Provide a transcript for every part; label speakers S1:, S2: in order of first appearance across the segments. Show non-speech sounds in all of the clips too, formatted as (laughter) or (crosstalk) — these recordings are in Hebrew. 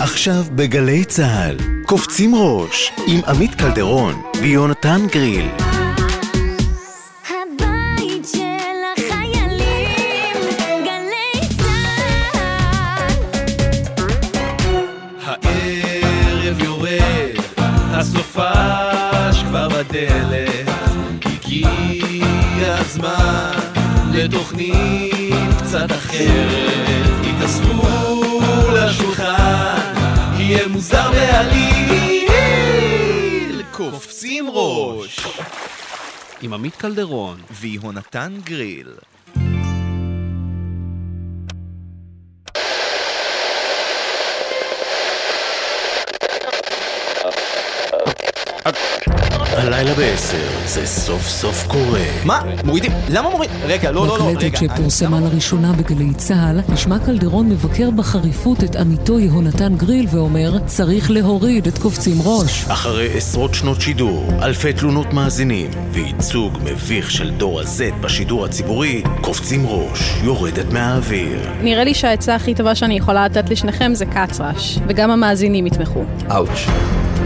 S1: עכשיו בגלי צה"ל, קופצים ראש, עם עמית קלדרון ויונתן גריל.
S2: הבית של החיילים, גלי צה"ל.
S3: הערב יורד, הסופש כבר בדלת, הגיע הזמן לתוכנית קצת אחרת, התאספו לשולחן, יהיה מוזר בעליל, קופצים ראש,
S4: עם עמית קלדרון.
S3: ויהונתן גריל.
S1: הלילה בעשר, זה סוף סוף קורה.
S3: מה? מורידים? למה מורידים? רגע, לא, לא, לא, רגע.
S5: בקלטת שפורסמה לראשונה בגלי צה"ל, נשמע קלדרון מבקר בחריפות את עמיתו יהונתן גריל ואומר, צריך להוריד את קופצים ראש.
S1: אחרי עשרות שנות שידור, אלפי תלונות מאזינים וייצוג מביך של דור ה-Z בשידור הציבורי, קופצים ראש, יורדת מהאוויר.
S6: נראה לי שהעצה הכי טובה שאני יכולה לתת לשניכם זה קצרש, וגם המאזינים יתמכו.
S3: אאוץ'.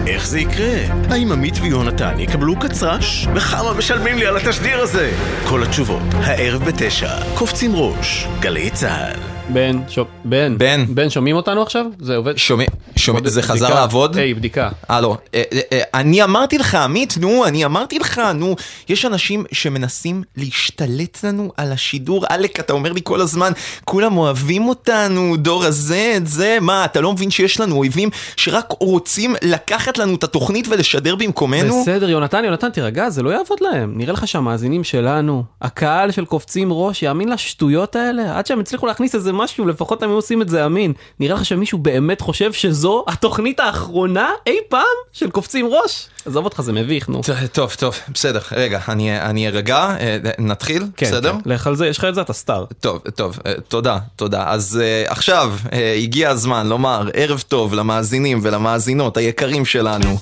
S1: איך זה יקרה? האם עמית ויונתן יקבלו קצרש? וכמה משלמים לי על התשדיר הזה? כל התשובות, הערב בתשע, קופצים ראש, גלי צה"ל.
S4: בן, שו... בן.
S3: בן.
S4: בן, שומעים אותנו עכשיו? זה עובד?
S3: שומע, שומע, זה חזר
S4: בדיקה.
S3: לעבוד?
S4: היי, בדיקה.
S3: הלו, אה, אה, אה, אני אמרתי לך, עמית, נו, אני אמרתי לך, נו, יש אנשים שמנסים להשתלט לנו על השידור. עלק, אתה אומר לי כל הזמן, כולם אוהבים אותנו, דור הזה, את זה, מה, אתה לא מבין שיש לנו אויבים שרק רוצים לקחת לנו את התוכנית ולשדר במקומנו?
S4: בסדר, יונתן, יונתן, תירגע, זה לא יעבוד להם. נראה לך שהמאזינים שלנו, הקהל של קופצים ראש, יאמין לשטויות האלה? עד שהם הצליחו להכניס איזה משהו, לפחות הם היו עושים את זה אמין. נראה לך שמישהו באמת חושב שזו התוכנית האחרונה אי פעם של קופצים ראש? עזוב אותך, זה מביך, נו.
S3: טוב, טוב, בסדר, רגע, אני ארגע, אה, נתחיל,
S4: כן,
S3: בסדר?
S4: כן, לך על זה, יש לך את זה, אתה סטאר.
S3: טוב, טוב, אה, תודה, תודה. אז uh, עכשיו הגיע הזמן לומר ערב טוב למאזינים ולמאזינות היקרים שלנו.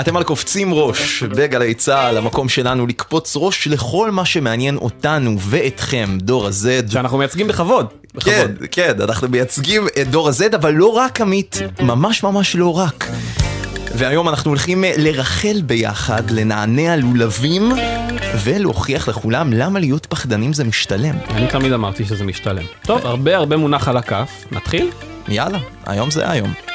S3: אתם על קופצים ראש בגלי צה"ל, המקום שלנו לקפוץ ראש לכל מה שמעניין אותנו ואתכם, דור ה-Z.
S4: שאנחנו מייצגים בכבוד.
S3: כן,
S4: בכבוד.
S3: כן, אנחנו מייצגים את דור ה-Z, אבל לא רק עמית, ממש ממש לא רק. והיום אנחנו הולכים אה, לרחל ביחד, לנענע לולבים, ולהוכיח לכולם למה להיות פחדנים זה משתלם.
S4: אני תמיד אמרתי שזה משתלם. טוב, הרבה הרבה מונח על הכף. נתחיל?
S3: יאללה, היום זה. היום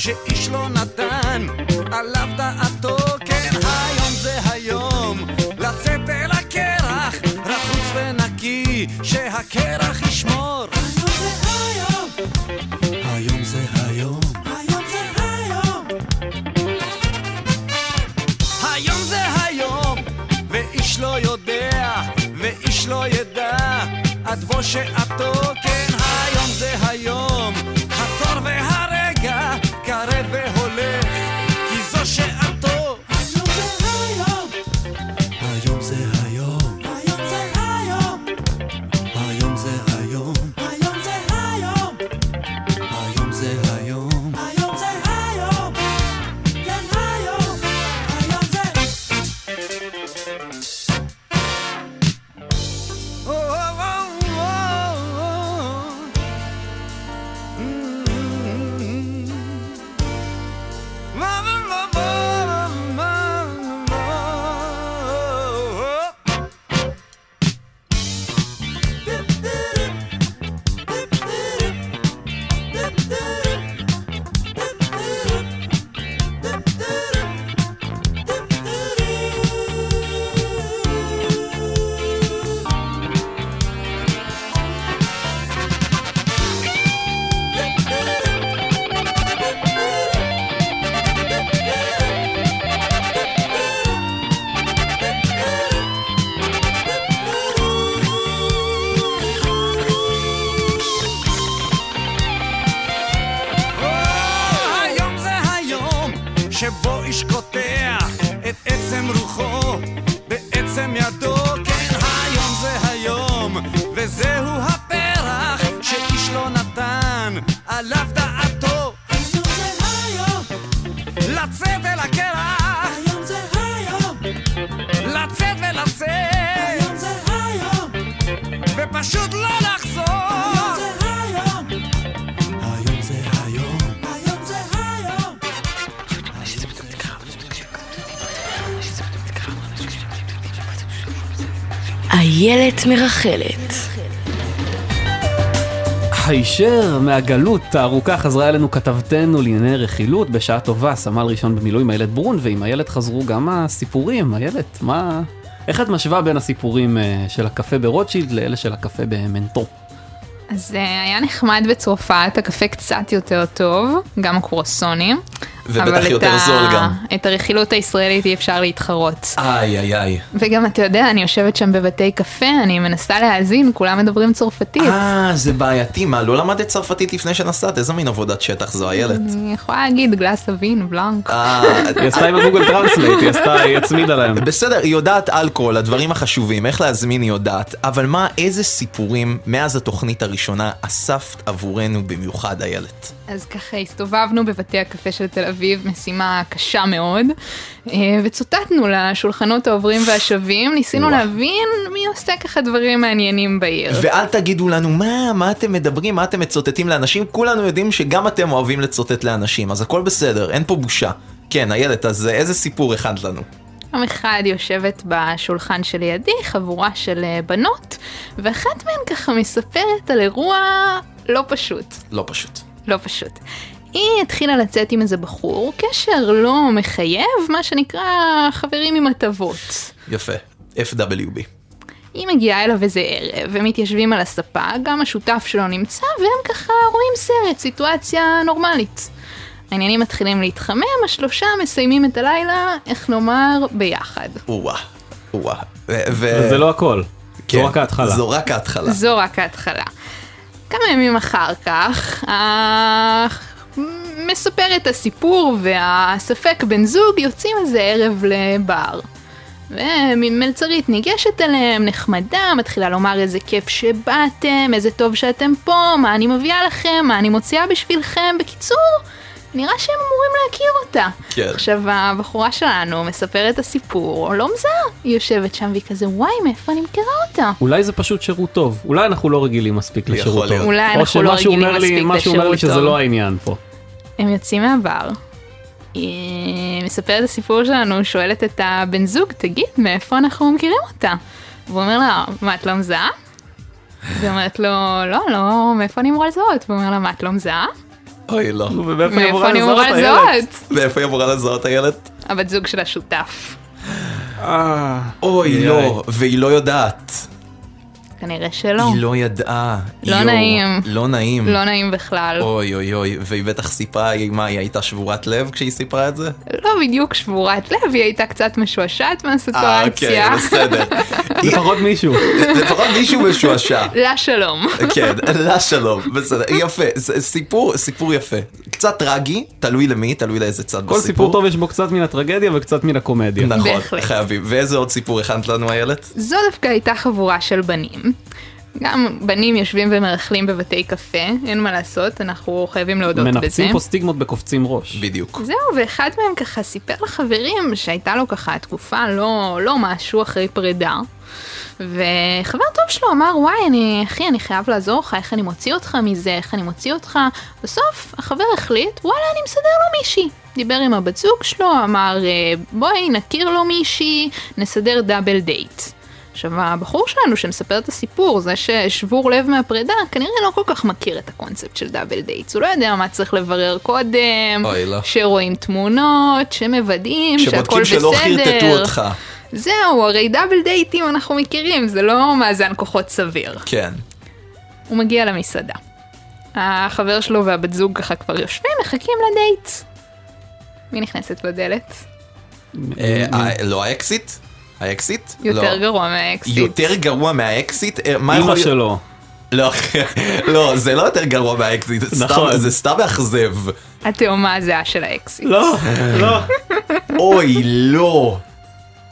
S7: שאיש לא נתן עליו דעתו כן היום זה היום לצאת אל הקרח רחוץ ונקי שהקרח ישמור. היום זה היום. היום זה היום. היום זה היום. היום זה היום ואיש לא יודע ואיש לא ידע עד בוא שעתו כן ופשוט לא לחזור. היום זה היום, היום זה היום, היום זה היום.
S2: איילת מרחלת.
S4: הישר מהגלות הארוכה חזרה אלינו כתבתנו לענייני רכילות בשעה טובה, סמל ראשון במילואים איילת ברון, ועם איילת חזרו גם הסיפורים, איילת, מה... איך את משווה בין הסיפורים אה, של הקפה ברוטשילד לאלה של הקפה במנטו?
S8: אז אה, היה נחמד בצרפת, הקפה קצת יותר טוב, גם הקרואסונים.
S3: ובטח
S8: אבל
S3: יותר
S8: ה-
S3: זול גם.
S8: את הרכילות הישראלית אי אפשר להתחרות.
S3: איי איי איי.
S8: וגם אתה יודע, אני יושבת שם בבתי קפה, אני מנסה להאזין, כולם מדברים צרפתית.
S3: אה, זה בעייתי, מה, לא למדת צרפתית לפני שנסעת? איזה מין עבודת שטח זו איילת?
S8: אני יכולה להגיד גלאס אבין, בלנק.
S3: אה,
S4: היא עשתה עם ה Google Translate, היא עשתה, היא הצמידה להם.
S3: בסדר, היא יודעת אלכוהול, הדברים החשובים, איך להזמין היא יודעת, אבל מה, איזה סיפורים מאז התוכנית הראשונה אספת עבורנו במיוחד, איילת?
S8: אז ככה הסתובבנו בבתי הקפה של תל אביב, משימה קשה מאוד, אה, וצוטטנו לשולחנות העוברים והשבים, ניסינו
S3: וואו.
S8: להבין מי עושה ככה דברים מעניינים בעיר.
S3: ואל תגידו לנו, מה, מה אתם מדברים, מה אתם מצוטטים לאנשים, כולנו יודעים שגם אתם אוהבים לצוטט לאנשים, אז הכל בסדר, אין פה בושה. כן, איילת, אז אה, איזה סיפור הכנת לנו?
S8: יום אחד יושבת בשולחן שלידי חבורה של אה, בנות, ואחת מהן ככה מספרת על אירוע לא פשוט.
S3: לא פשוט.
S8: לא פשוט. היא התחילה לצאת עם איזה בחור, קשר לא מחייב, מה שנקרא חברים עם הטבות.
S3: יפה, FWB.
S8: היא מגיעה אליו איזה ערב, הם מתיישבים על הספה, גם השותף שלו נמצא, והם ככה רואים סרט, סיטואציה נורמלית. העניינים מתחילים להתחמם, השלושה מסיימים את הלילה, איך נאמר, ביחד.
S3: או-אה, או-אה.
S4: וזה לא הכל,
S3: כן,
S4: זו רק ההתחלה.
S3: זו רק ההתחלה.
S8: זו רק ההתחלה. כמה ימים אחר כך, מספר את הסיפור והספק בן זוג יוצאים איזה ערב לבר. ומלצרית ניגשת אליהם, נחמדה, מתחילה לומר איזה כיף שבאתם, איזה טוב שאתם פה, מה אני מביאה לכם, מה אני מוציאה בשבילכם. בקיצור, נראה שהם אמורים להכיר אותה.
S3: כן.
S8: עכשיו, הבחורה שלנו מספרת את הסיפור, לא מזהה. היא יושבת שם והיא כזה, וואי, מאיפה אני מכירה אותה?
S4: אולי זה פשוט שירות טוב, אולי אנחנו לא רגילים מספיק לשירות. טוב.
S8: אולי
S4: או
S8: אנחנו לא
S4: שמשהו
S8: רגילים
S4: אומר לי-
S8: מספיק
S4: משהו אומר לי
S8: לשירות
S4: שזה
S8: טוב.
S4: לא העניין פה.
S8: הם יוצאים מהבר. היא מספרת את הסיפור שלנו, שואלת את הבן זוג, תגיד, מאיפה אנחנו מכירים אותה? והוא אומר לה, מה, את לא מזהה? והיא אומרת לו, לא, לא, מאיפה אני אמורה לזהות? והוא אומר לה, מה, את לא מזהה?
S3: אוי, לא.
S8: מאיפה אני אמורה לזהות?
S3: ואיפה היא אמורה לזהות, איילת?
S8: הבת זוג של השותף.
S3: אוי,
S4: איי,
S3: לא, והיא לא יודעת.
S8: כנראה שלא.
S3: היא לא ידעה.
S8: לא
S3: יואו,
S8: נעים.
S3: לא נעים.
S8: לא נעים בכלל.
S3: אוי אוי אוי, והיא בטח סיפרה, מה, היא הייתה שבורת לב כשהיא סיפרה את זה?
S8: לא בדיוק שבורת לב, היא הייתה קצת משועשעת
S3: אה,
S8: מהסיטואציה.
S3: אוקיי, בסדר. (laughs)
S4: לפחות מישהו. (laughs)
S3: לפחות מישהו משועשע.
S8: לה שלום. (laughs)
S3: כן, לה שלום, בסדר, יפה, זה סיפור, סיפור יפה. קצת טרגי, תלוי למי, תלוי לאיזה צד בסיפור.
S4: כל סיפור טוב יש בו קצת מן הטרגדיה וקצת מן הקומדיה.
S3: נכון. חייבים. ואיזה עוד סיפור הכנת לנו, איילת?
S8: זו דווקא הייתה חבורה של בנים. גם בנים יושבים ומרכלים בבתי קפה, אין מה לעשות, אנחנו חייבים להודות בזה.
S4: מנפצים פה סטיגמות בקופצים ראש.
S3: בדיוק.
S8: זהו, ואחד מהם ככה סיפר לחברים שהייתה לו ככה תקופה לא, לא משהו אחרי פרידה. וחבר טוב שלו אמר, וואי, אני, אחי, אני חייב לעזור לך, איך אני מוציא אותך מזה, איך אני מוציא אותך. בסוף, החבר החליט, וואלה, אני מסדר לו מישהי. דיבר עם הבת זוג שלו, אמר, "אה, בואי, נכיר לו מישהי, נסדר double date. עכשיו, הבחור שלנו שמספר את הסיפור, זה ששבור לב מהפרידה, כנראה לא כל כך מכיר את הקונספט של double dates. הוא לא יודע מה צריך לברר קודם,
S3: אוי, לא.
S8: שרואים תמונות, שמוודאים, שהכל
S3: שבודקים
S8: בסדר.
S3: שלא חרטטו אותך.
S8: זהו, הרי double דייטים אנחנו מכירים, זה לא מאזן כוחות סביר.
S3: כן.
S8: הוא מגיע למסעדה. החבר שלו והבת זוג ככה כבר יושבים, מחכים לדייט. מי נכנסת בדלת?
S3: אה, אה, לא האקסית? האקסית?
S8: יותר
S3: לא.
S8: גרוע מהאקסית.
S3: יותר גרוע מהאקסית? אה, מה יכול להיות?
S4: שלו.
S3: לא, (laughs) לא, זה לא יותר גרוע מהאקסית, זה סתם-
S4: נכון.
S3: זה סתם מאכזב.
S8: התאומה הזהה של האקסית.
S4: לא, לא. (laughs)
S3: אוי, לא.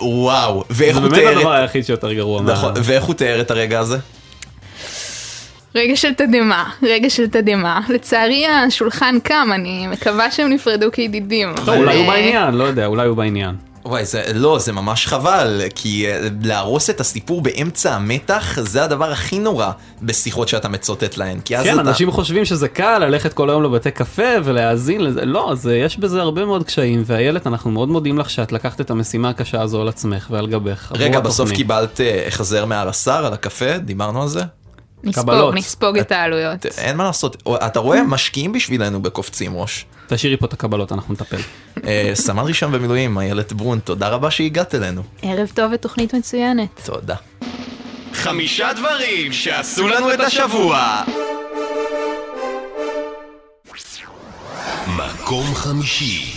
S3: וואו, ואיך
S4: זה
S3: הוא
S4: באמת הדבר
S3: תיאר את...
S4: היחיד שיותר גרוע. מה-
S3: נכון, ואיך הוא תיאר את הרגע הזה?
S8: רגע של תדהמה, רגע של תדהמה. לצערי השולחן קם, אני מקווה שהם נפרדו כידידים. אבל,
S4: אולי הוא
S8: אה,
S4: בעניין, לא יודע, אולי הוא בעניין.
S3: וואי, זה, לא, זה ממש חבל, כי אה, להרוס את הסיפור באמצע המתח, זה הדבר הכי נורא בשיחות שאתה מצוטט להן. כי אז
S4: כן,
S3: אתה...
S4: אנשים חושבים שזה קל ללכת כל היום לבתי קפה ולהאזין לזה, לא, זה, יש בזה הרבה מאוד קשיים, ואיילת, אנחנו מאוד מודים לך שאת לקחת את המשימה הקשה הזו על עצמך ועל גבך.
S3: רגע, בסוף
S4: התוכנית.
S3: קיבלת אה, החזר מהרס"ר על הקפה? דיברנו על זה?
S8: נספוג,
S4: קבלות.
S8: נספוג את העלויות.
S3: אין מה לעשות, אתה רואה, משקיעים בשבילנו בקופצים ראש.
S4: תשאירי פה את הקבלות, אנחנו נטפל.
S3: אה, סמל ראשון במילואים, איילת ברון, תודה רבה שהגעת אלינו.
S8: ערב טוב ותוכנית מצוינת.
S3: תודה. חמישה דברים שעשו לנו את השבוע.
S1: מקום חמישי.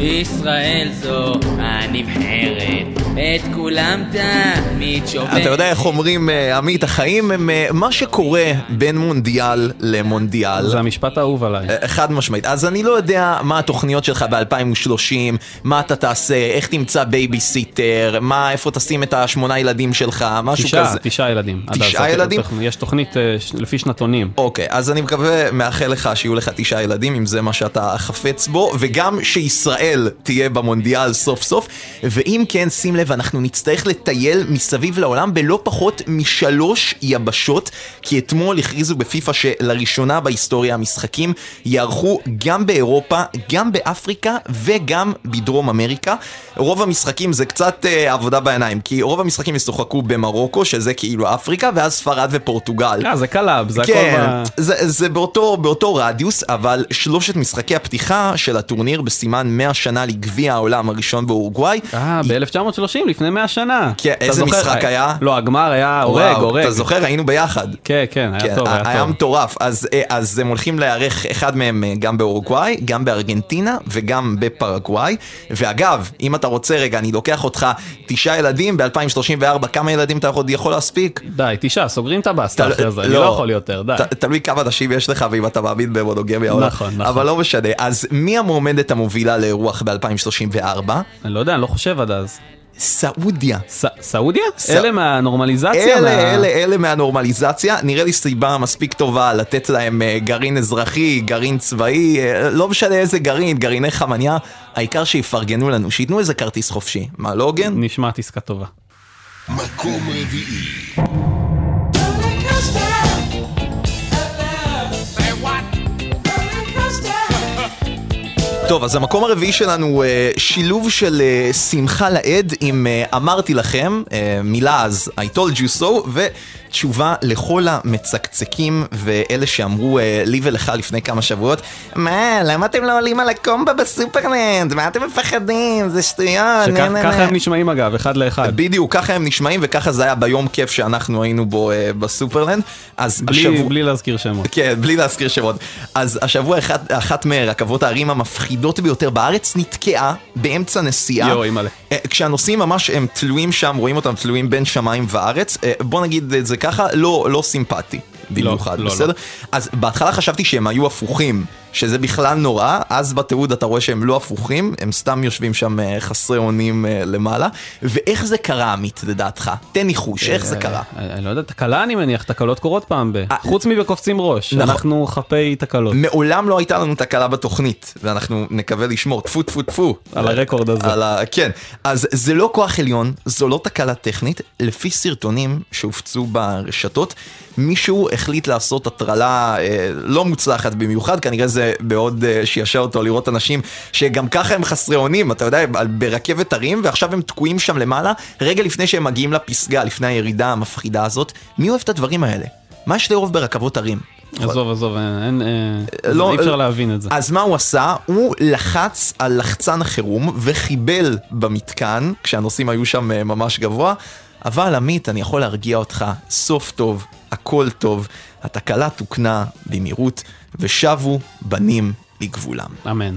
S9: ישראל זו הנבחרת, את כולם תמיד שובר.
S3: אתה יודע איך אומרים, אה, עמית, החיים הם אה, מה שקורה בין מונדיאל למונדיאל.
S4: זה המשפט האהוב עליי.
S3: אה, חד משמעית. אז אני לא יודע מה התוכניות שלך ב-2030, מה אתה תעשה, איך תמצא בייביסיטר, מה, איפה תשים את השמונה ילדים שלך, משהו
S4: תשעה,
S3: כזה.
S4: תשעה ילדים.
S3: תשעה ילדים?
S4: יש תוכנית ש- לפי שנתונים.
S3: אוקיי, אז אני מקווה, מאחל לך שיהיו לך תשעה ילדים, אם זה מה שאתה חפץ בו, וגם שישראל תהיה במונדיאל סוף סוף, ואם כן, שים לב, אנחנו נצטרך לטייל מסביב לעולם בלא פחות משלוש יבשות, כי אתמול הכריזו בפיפ"א שלראשונה בהיסטוריה המשחקים יערכו גם באירופה, גם באפריקה וגם בדרום אמריקה. רוב המשחקים זה קצת אה, עבודה בעיניים, כי רוב המשחקים ישוחקו במרוקו, שזה כאילו אפריקה, ואז ספרד ופורטוגל.
S4: אה, זה קלאב, זה הכל
S3: כן. זה, זה באותו, באותו רדיוס, אבל שלושת משחקי הפתיחה של הטורניר בסימן 100 שנה לגביע העולם הראשון באורוגוואי.
S4: אה, ב-1930, לפני 100 שנה.
S3: כן, איזה
S4: זוכר?
S3: משחק היה?
S4: לא, הגמר היה הורג, הורג.
S3: אתה זוכר? היינו ביחד.
S4: כן, כן, היה
S3: כן,
S4: טוב,
S3: היה,
S4: היה טוב.
S3: מטורף. אז, אה, אז הם הולכים לארח אחד מהם אה, גם באורוגוואי, גם בארגנטינה וגם בפרגוואי. ואגב, אם אתה רוצה רגע, אני לוקח אותך תשעה ילדים ב-2034, כמה ילדים אתה עוד יכול להספיק?
S4: די, תשעה, סוגרים את הבסטה
S3: אתה-
S4: אחרי זה, אני לא יכול יותר, די.
S3: תלוי כמה נשים יש לך ואם אתה מאמין במונוגמיה לא.
S4: נכון, נכון.
S3: אבל לא משנה. אז מי המועמדת המובילה לאירוח ב-2034?
S4: אני לא יודע, אני לא חושב עד אז.
S3: סעודיה.
S4: ס- סעודיה?
S3: ס-
S4: אלה מהנורמליזציה?
S3: אלה,
S4: מה-
S3: אלה, אלה מהנורמליזציה, נראה לי סיבה מספיק טובה לתת להם אה, גרעין אזרחי, גרעין צבאי, אה, לא משנה איזה גרעין, גרעיני חמניה, העיקר שיפרגנו לנו, שייתנו איזה כרטיס חופשי. מה, לא הוגן?
S4: נשמעת עסקה טובה.
S1: מקום רביעי.
S3: טוב, אז המקום הרביעי שלנו הוא אה, שילוב של אה, שמחה לאיד עם אה, אמרתי לכם, מילה אז I told you so, ותשובה לכל המצקצקים ואלה שאמרו לי ולך לפני כמה שבועות, מה, למה אתם לא עולים על הקומבה בסופרלנד? מה אתם מפחדים? זה שטויות. נה,
S4: שככה
S3: נה."
S4: הם נשמעים אגב, אחד לאחד.
S3: בדיוק, ככה הם נשמעים וככה זה היה ביום כיף שאנחנו היינו בו בסופרלנד. אז
S4: בלי-
S3: השבוע...
S4: בלי להזכיר שמות.
S3: כן, בלי להזכיר שמות. אז השבוע אחת, אחת מרכבות הערים המפחידות ביותר בארץ נתקעה באמצע נסיעה.
S4: יואו, אימא'לה.
S3: אה, כשהנוסעים ממש הם תלויים שם, רואים אותם תלויים בין שמיים וארץ. אה, בוא נגיד את זה ככה, לא, לא סימפטי. במיוחד,
S4: לא,
S3: בסדר?
S4: לא.
S3: אז בהתחלה חשבתי שהם היו הפוכים, שזה בכלל נורא, אז בתיעוד אתה רואה שהם לא הפוכים, הם סתם יושבים שם אה, חסרי אונים אה, למעלה. ואיך זה קרה, עמית, לדעתך? תן ניחוש, איך זה קרה?
S4: אה, אני לא יודע, תקלה אני מניח, תקלות קורות פעם ב... חוץ מבקופצים ראש,
S3: נכון.
S4: אנחנו חפי תקלות.
S3: מעולם לא הייתה לנו תקלה בתוכנית, ואנחנו נקווה לשמור, טפו טפו טפו.
S4: על הרקורד הזה.
S3: כן. אז זה לא כוח עליון, זו לא תקלה טכנית. לפי סרטונים שהופצו ברשתות, מישהו החליט לעשות הטרלה לא מוצלחת במיוחד, כנראה זה מאוד אה, שישע אותו לראות אנשים שגם ככה הם חסרי אונים, אתה יודע, ברכבת הרים, ועכשיו הם תקועים שם למעלה, רגע לפני שהם מגיעים לפסגה, לפני הירידה המפחידה הזאת. מי אוהב את הדברים האלה? מה יש לאהוב ברכבות הרים?
S4: עזוב, עזוב, אין, אין, אה,
S3: לא,
S4: אי אפשר
S3: אה,
S4: להבין את זה.
S3: אז מה הוא עשה? הוא לחץ על לחצן החירום וחיבל במתקן, כשהנוסעים היו שם אה, ממש גבוה. אבל עמית, אני יכול להרגיע אותך, סוף טוב, הכל טוב, התקלה תוקנה במהירות, ושבו בנים לגבולם.
S4: אמן.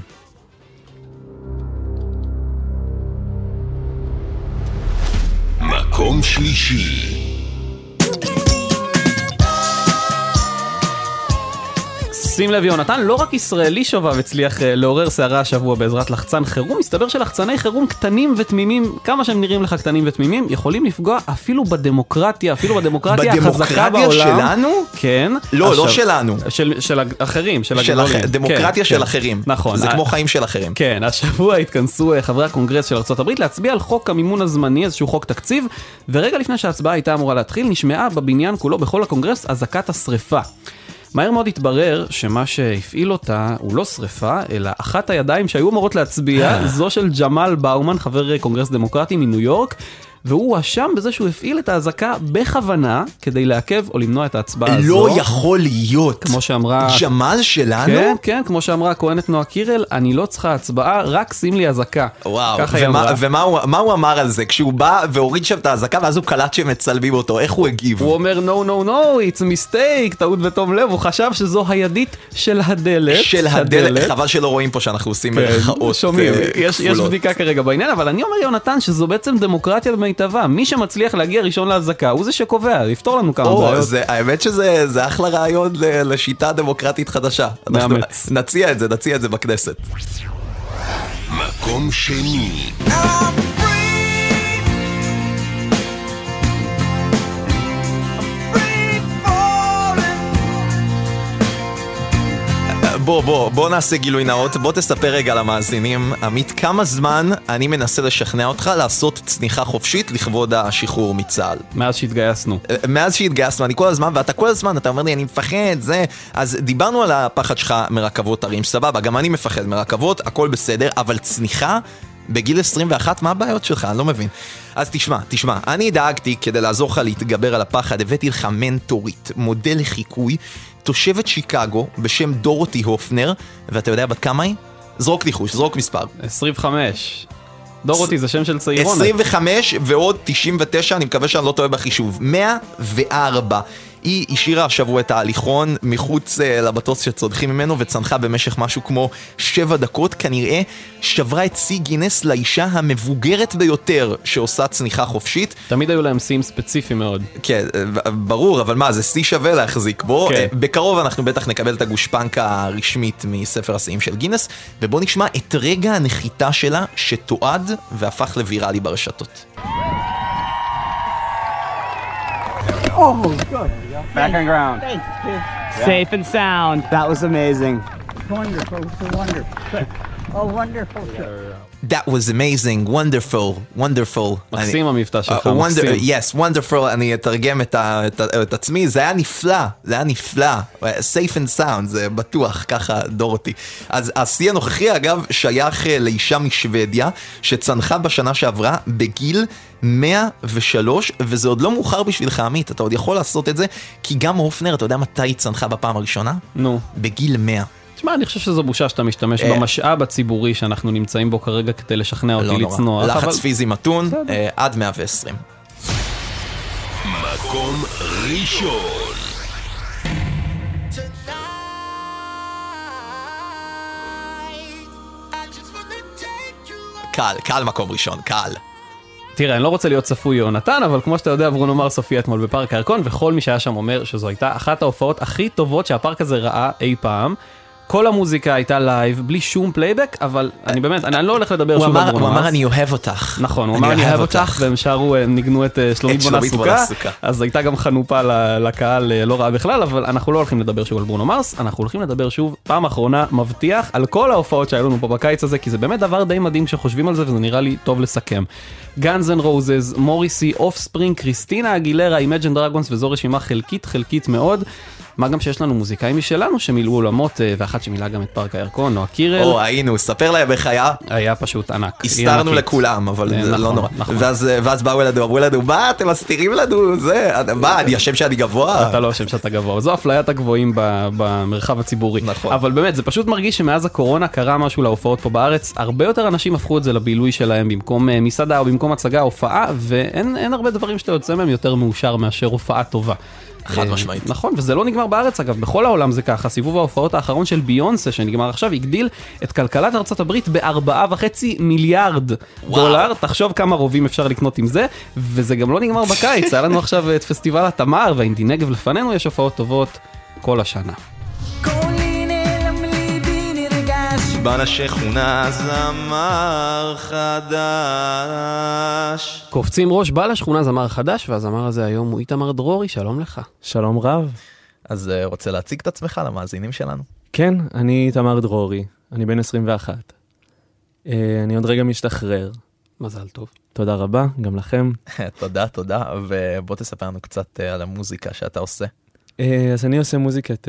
S1: מקום שלישי.
S4: שים לב יונתן, לא רק ישראלי שובב הצליח אה, לעורר סערה השבוע בעזרת לחצן חירום, מסתבר שלחצני חירום קטנים ותמימים, כמה שהם נראים לך קטנים ותמימים, יכולים לפגוע אפילו בדמוקרטיה, אפילו בדמוקרטיה החזקה בעולם.
S3: בדמוקרטיה שלנו?
S4: כן.
S3: לא, לא
S4: עכשיו-
S3: שלנו.
S4: של, של אחרים, של
S3: של
S4: הגדולים.
S3: אח- דמוקרטיה
S4: כן,
S3: של
S4: כן.
S3: אחרים.
S4: נכון.
S3: זה כמו חיים של אחרים.
S4: כן, השבוע התכנסו אה, חברי הקונגרס של ארה"ב להצביע על חוק המימון הזמני, איזשהו חוק תקציב, ורגע לפני שההצבעה הייתה אמורה להתחיל, נשמעה בבניין כולו, בכל הקונגרס, אזעקת השרפה. מהר מאוד התברר שמה שהפעיל אותה הוא לא שרפה, אלא אחת הידיים שהיו אמורות להצביע, זו של ג'מאל בואומן, חבר קונגרס דמוקרטי מניו יורק, והוא הואשם בזה שהוא הפעיל את האזעקה בכוונה, כדי לעכב או למנוע את ההצבעה הזו.
S3: לא יכול להיות.
S4: כמו שאמרה...
S3: ג'מאל שלנו?
S4: כן, כן, כמו שאמרה הכהנת נועה קירל, אני לא צריכה הצבעה, רק שים לי אזעקה.
S3: וואו,
S4: ככה היא
S3: ומה,
S4: אמרה.
S3: ומה הוא, הוא אמר על זה? כשהוא בא והוריד שם את האזעקה ואז הוא קלט שמצלמים אותו, איך הוא הגיב?
S4: הוא אומר no no no it's mistake, טעות בתום לב, הוא חשב שזו הידית של הדלת.
S3: של הדלת, חבל שלא רואים פה שאנחנו עושים
S4: כן,
S3: מרכאות
S4: שומעים,
S3: אה,
S4: יש, יש
S3: כפולות.
S4: בדיקה כרגע בעניין, אבל אני אומר יונתן שזו בעצם דמוקרטיה במיטבה, מי שמצליח להגיע ראשון לאזעקה הוא זה שקובע, יפתור לנו כמה
S3: או,
S4: בעיות.
S3: זה, האמת שזה זה אחלה רעיון ל- לשיטה דמוקרטית חדשה. אנחנו. נציע את זה, נציע את זה בכנסת.
S1: מקום שני.
S3: בוא, בוא, בוא נעשה גילוי נאות, בוא תספר רגע למאזינים, עמית, כמה זמן אני מנסה לשכנע אותך לעשות צניחה חופשית לכבוד השחרור מצה"ל.
S4: מאז שהתגייסנו.
S3: מאז שהתגייסנו, אני כל הזמן, ואתה כל הזמן, אתה אומר לי, אני מפחד, זה... אז דיברנו על הפחד שלך מרכבות הרים, סבבה, גם אני מפחד מרכבות, הכל בסדר, אבל צניחה? בגיל 21, מה הבעיות שלך? אני לא מבין. אז תשמע, תשמע, אני דאגתי כדי לעזור לך להתגבר על הפחד, הבאתי לך מנטורית, מודל לחיקוי, תושבת שיקגו בשם דורותי הופנר, ואתה יודע בת כמה היא? זרוק ניחוש, זרוק מספר.
S4: 25. דורותי זה שם של צעירונת.
S3: 25 ועוד 99, אני מקווה שאני לא טועה בחישוב. 104. היא השאירה השבוע את ההליכון מחוץ uh, למטוס שצודחים ממנו וצנחה במשך משהו כמו 7 דקות, כנראה שברה את שיא גינס לאישה המבוגרת ביותר שעושה צניחה חופשית.
S4: תמיד היו להם שיאים ספציפיים מאוד.
S3: כן, אה, ברור, אבל מה, זה שיא שווה להחזיק בו.
S4: כן.
S3: אה, בקרוב אנחנו בטח נקבל את הגושפנקה הרשמית מספר השיאים של גינס, ובוא נשמע את רגע הנחיתה שלה שתועד והפך לוויראלי ברשתות.
S10: Oh, good. Back on ground. Safe and sound. That was amazing.
S11: Wonderful, so wonderful. (laughs) Oh, wonderful.
S3: That was amazing, wonderful, wonderful.
S4: מקסים
S3: אני-
S4: המבטא שלך,
S3: Uh, wonder-
S4: מקסים.
S3: yes, wonderful, אני אתרגם את, ה, את, את עצמי, זה היה נפלא, זה היה נפלא. safe and sound, זה בטוח, ככה דורותי. אז השיא הנוכחי, אגב, שייך אה, לאישה משוודיה, שצנחה בשנה שעברה בגיל 103, וזה עוד לא מאוחר בשבילך, עמית, אתה עוד יכול לעשות את זה, כי גם הופנר, אתה יודע מתי היא צנחה בפעם הראשונה?
S4: נו.
S3: בגיל 100.
S4: תשמע, אני חושב שזו בושה שאתה משתמש
S3: אה.
S4: במשאב הציבורי שאנחנו נמצאים בו כרגע כדי לשכנע אותי
S3: לא נורא.
S4: לצנוח.
S3: לחץ
S4: אבל-
S3: פיזי מתון, אה, עד 120.
S1: מקום ראשון.
S3: קל, קל מקום ראשון, קל.
S4: תראה, אני לא רוצה להיות צפוי יונתן, אבל כמו שאתה יודע, ברונו מרס הופיע אתמול בפארק הירקון, וכל מי שהיה שם אומר שזו הייתה אחת ההופעות הכי טובות שהפארק הזה ראה אי פעם. כל המוזיקה הייתה live, בלי שום פלייבק, אבל אני באמת, אני לא הולך לדבר
S3: הוא
S4: שוב על ברונו
S3: הוא
S4: מרס.
S3: אמר אני אוהב אותך.
S4: נכון, הוא אמר אני אוהב אותך, והם שרו, הם ניגנו את אה, שלומית בונה סוכה. אז הייתה גם חנופה לקהל אה, לא רעה בכלל, אבל אנחנו לא הולכים לדבר שוב על ברונו מרס, אנחנו הולכים לדבר שוב, פעם אחרונה, מבטיח, על כל ההופעות שהיו לנו פה בקיץ הזה, כי זה באמת דבר די מדהים כשחושבים על זה, וזה נראה לי טוב לסכם. Guns N' Roses, מוריסי, Offspring, קריסטינה אגילרה, Imagine Dragons, וזו רשימה חלקית חלקית מאוד. מה גם שיש לנו מוזיקאים משלנו שמילאו עולמות, אה, ואחת שמילאה גם את פארק הירקון, נועה קירל.
S3: או, היינו, ספר להם איך היה.
S4: היה פשוט ענק.
S3: הסתרנו. לכולם, אבל
S4: אה,
S3: זה
S4: נכון,
S3: לא נורא.
S4: נכון.
S3: ואז ואז באו אלינו, אמרו לנו, מה, אתם מסתירים לנו, זה, מה, אני אשם שאני גבוה?
S4: אתה לא אשם שאתה גבוה, זו אפליית הגבוהים במרחב הציבורי. נכון. אבל באמת, זה פשוט מרגיש שמאז הקורונה קרה משהו להופעות פה בארץ, הרבה יותר אנשים הפכו את זה לבילוי שלהם במקום אה, מסעדה או במקום הצגה, הופעה, ואין אין הרבה דברים שאתה יוצא מהם יותר מאושר מאשר הופעה טובה.
S3: חד
S4: אה,
S3: משמעית.
S4: נכון, וזה לא נגמר בארץ אגב, בכל העולם זה ככה, סיבוב ההופעות האחרון של ביונסה שנגמר עכשיו, הגדיל את כלכלת ארצות הברית בארבעה וחצי מיליארד דולר, תחשוב כמה רובים אפשר לקנות עם זה, וזה גם לא נגמר בקיץ, היה לנו עכשיו את פסטיבל התמר והאינדי נגב לפנינו, יש הופעות טובות כל השנה.
S3: בלש שכונה זמר חדש.
S4: קופצים ראש בא לשכונה זמר חדש, והזמר הזה היום הוא איתמר דרורי, שלום לך.
S12: שלום רב.
S3: אז אה, רוצה להציג את עצמך למאזינים שלנו?
S12: כן, אני איתמר דרורי, אני בן 21. אה, אני עוד רגע משתחרר.
S4: מזל טוב.
S12: תודה רבה, גם לכם. (laughs)
S3: תודה, תודה, ובוא תספר לנו קצת אה, על המוזיקה שאתה עושה.
S12: אז אני עושה מוזיקת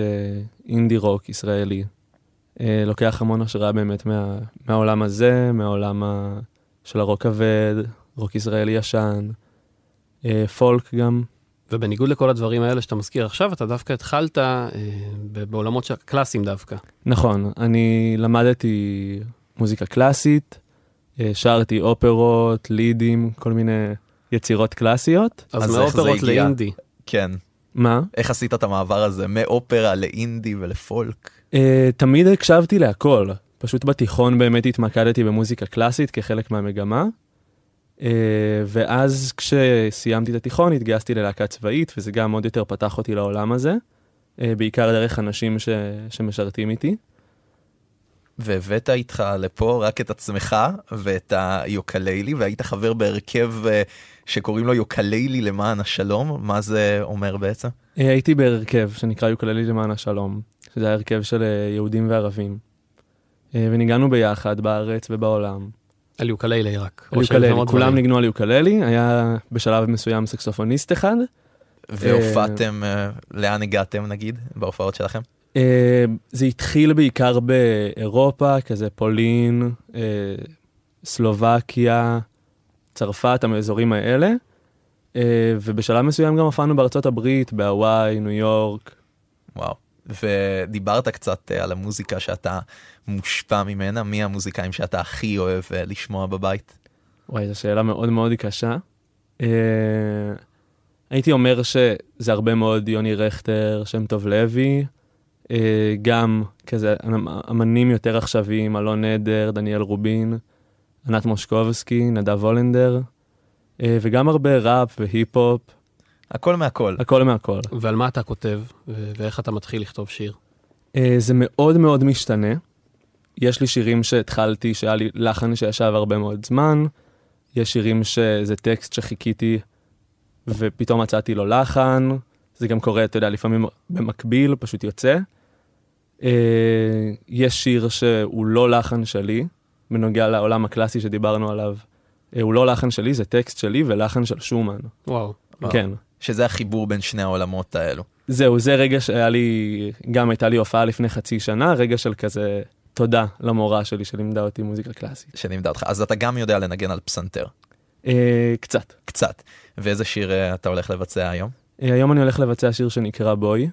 S12: אינדי רוק ישראלי. אה, לוקח המון השראה באמת מה, מהעולם הזה, מהעולם ה, של הרוק כבד, רוק ישראלי ישן, אה, פולק גם.
S4: ובניגוד לכל הדברים האלה שאתה מזכיר עכשיו, אתה דווקא התחלת אה, בעולמות של- קלאסיים דווקא.
S12: נכון, אני למדתי מוזיקה קלאסית, אה, שרתי אופרות, לידים, כל מיני יצירות קלאסיות.
S4: אז,
S3: אז איך זה
S4: מאופרות
S3: הגיע?
S4: לאינדי.
S3: כן.
S12: מה?
S3: איך עשית את המעבר הזה מאופרה לאינדי ולפולק?
S12: Uh, תמיד הקשבתי להכל, פשוט בתיכון באמת התמקדתי במוזיקה קלאסית כחלק מהמגמה. Uh, ואז כשסיימתי את התיכון התגייסתי ללהקה צבאית, וזה גם עוד יותר פתח אותי לעולם הזה, uh, בעיקר דרך אנשים ש... שמשרתים איתי.
S3: והבאת איתך לפה רק את עצמך ואת היוקללי, והיית חבר בהרכב אה, שקוראים לו יוקללי למען השלום, מה זה אומר בעצם?
S12: Uh, הייתי בהרכב שנקרא יוקללי למען השלום, שזה היה הרכב של uh, יהודים וערבים. Uh, וניגענו ביחד בארץ ובעולם.
S4: על יוקללי רק.
S12: על יוקללי, כולם. ניגנו על יוקללי, היה בשלב מסוים סקסופוניסט אחד.
S3: והופעתם, אה, לאן הגעתם נגיד, בהופעות שלכם?
S12: אה, זה התחיל בעיקר באירופה, כזה פולין, אה, סלובקיה, צרפת, האזורים האלה. אה, ובשלב מסוים גם הופענו בארצות הברית, בהוואי, ניו יורק.
S3: וואו. ודיברת קצת אה, על המוזיקה שאתה מושפע ממנה, מי המוזיקאים שאתה הכי אוהב אה, לשמוע בבית?
S12: וואי, זו שאלה מאוד מאוד קשה. אה, הייתי אומר שזה הרבה מאוד יוני רכטר, שם טוב לוי, אה, גם כזה אמ- אמנים יותר עכשוויים, אלון נדר, דניאל רובין, ענת מושקובסקי, נדב הולנדר, אה, וגם הרבה ראפ והיפ-הופ.
S3: הכל מהכל.
S12: הכל מהכל.
S4: ועל מה אתה כותב, ואיך אתה מתחיל לכתוב שיר?
S12: אה, זה מאוד מאוד משתנה. יש לי שירים שהתחלתי, שהיה לי לחן שישב הרבה מאוד זמן, יש שירים שזה טקסט שחיכיתי ופתאום מצאתי לו לחן, זה גם קורה, אתה יודע, לפעמים במקביל, פשוט יוצא. אה, יש שיר שהוא לא לחן שלי, בנוגע לעולם הקלאסי שדיברנו עליו. אה, הוא לא לחן שלי, זה טקסט שלי ולחן של שומן.
S4: וואו.
S12: כן.
S3: שזה החיבור בין שני העולמות האלו.
S12: זהו, זה רגע שהיה לי, גם הייתה לי הופעה לפני חצי שנה, רגע של כזה תודה למורה שלי שלימדה אותי מוזיקה קלאסית.
S3: שלימדה אותך. אז אתה גם יודע לנגן על פסנתר.
S12: אה, קצת.
S3: קצת. ואיזה שיר אה, אתה הולך לבצע היום?
S12: אה, היום אני הולך לבצע שיר שנקרא בוי.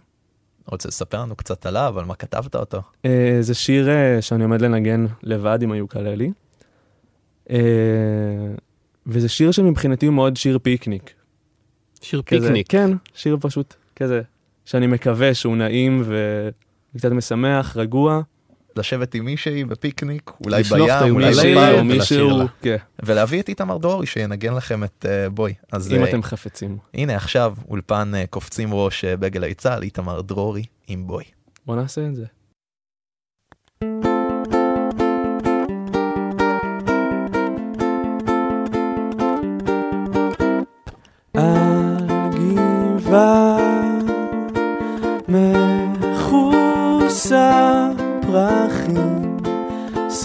S3: רוצה לספר לנו קצת עליו, על מה כתבת אותו?
S12: אה, זה שיר אה, שאני עומד לנגן לבד עם היוקללי. אה, וזה שיר שמבחינתי הוא מאוד שיר פיקניק.
S4: שיר
S12: כזה,
S4: פיקניק.
S12: כן, שיר פשוט כזה, שאני מקווה שהוא נעים וקצת משמח, רגוע.
S3: לשבת עם מישהי בפיקניק, אולי בים, אולי
S12: או
S3: ולשיר
S12: מישהו,
S3: לה.
S12: כן.
S3: ולהביא את איתמר דרורי שינגן לכם את אה, בוי. אז,
S12: אם
S3: אה,
S12: אתם חפצים.
S3: הנה עכשיו אולפן אה, קופצים ראש אה, בגלי צה"ל, איתמר דרורי עם בוי.
S12: בוא נעשה את זה.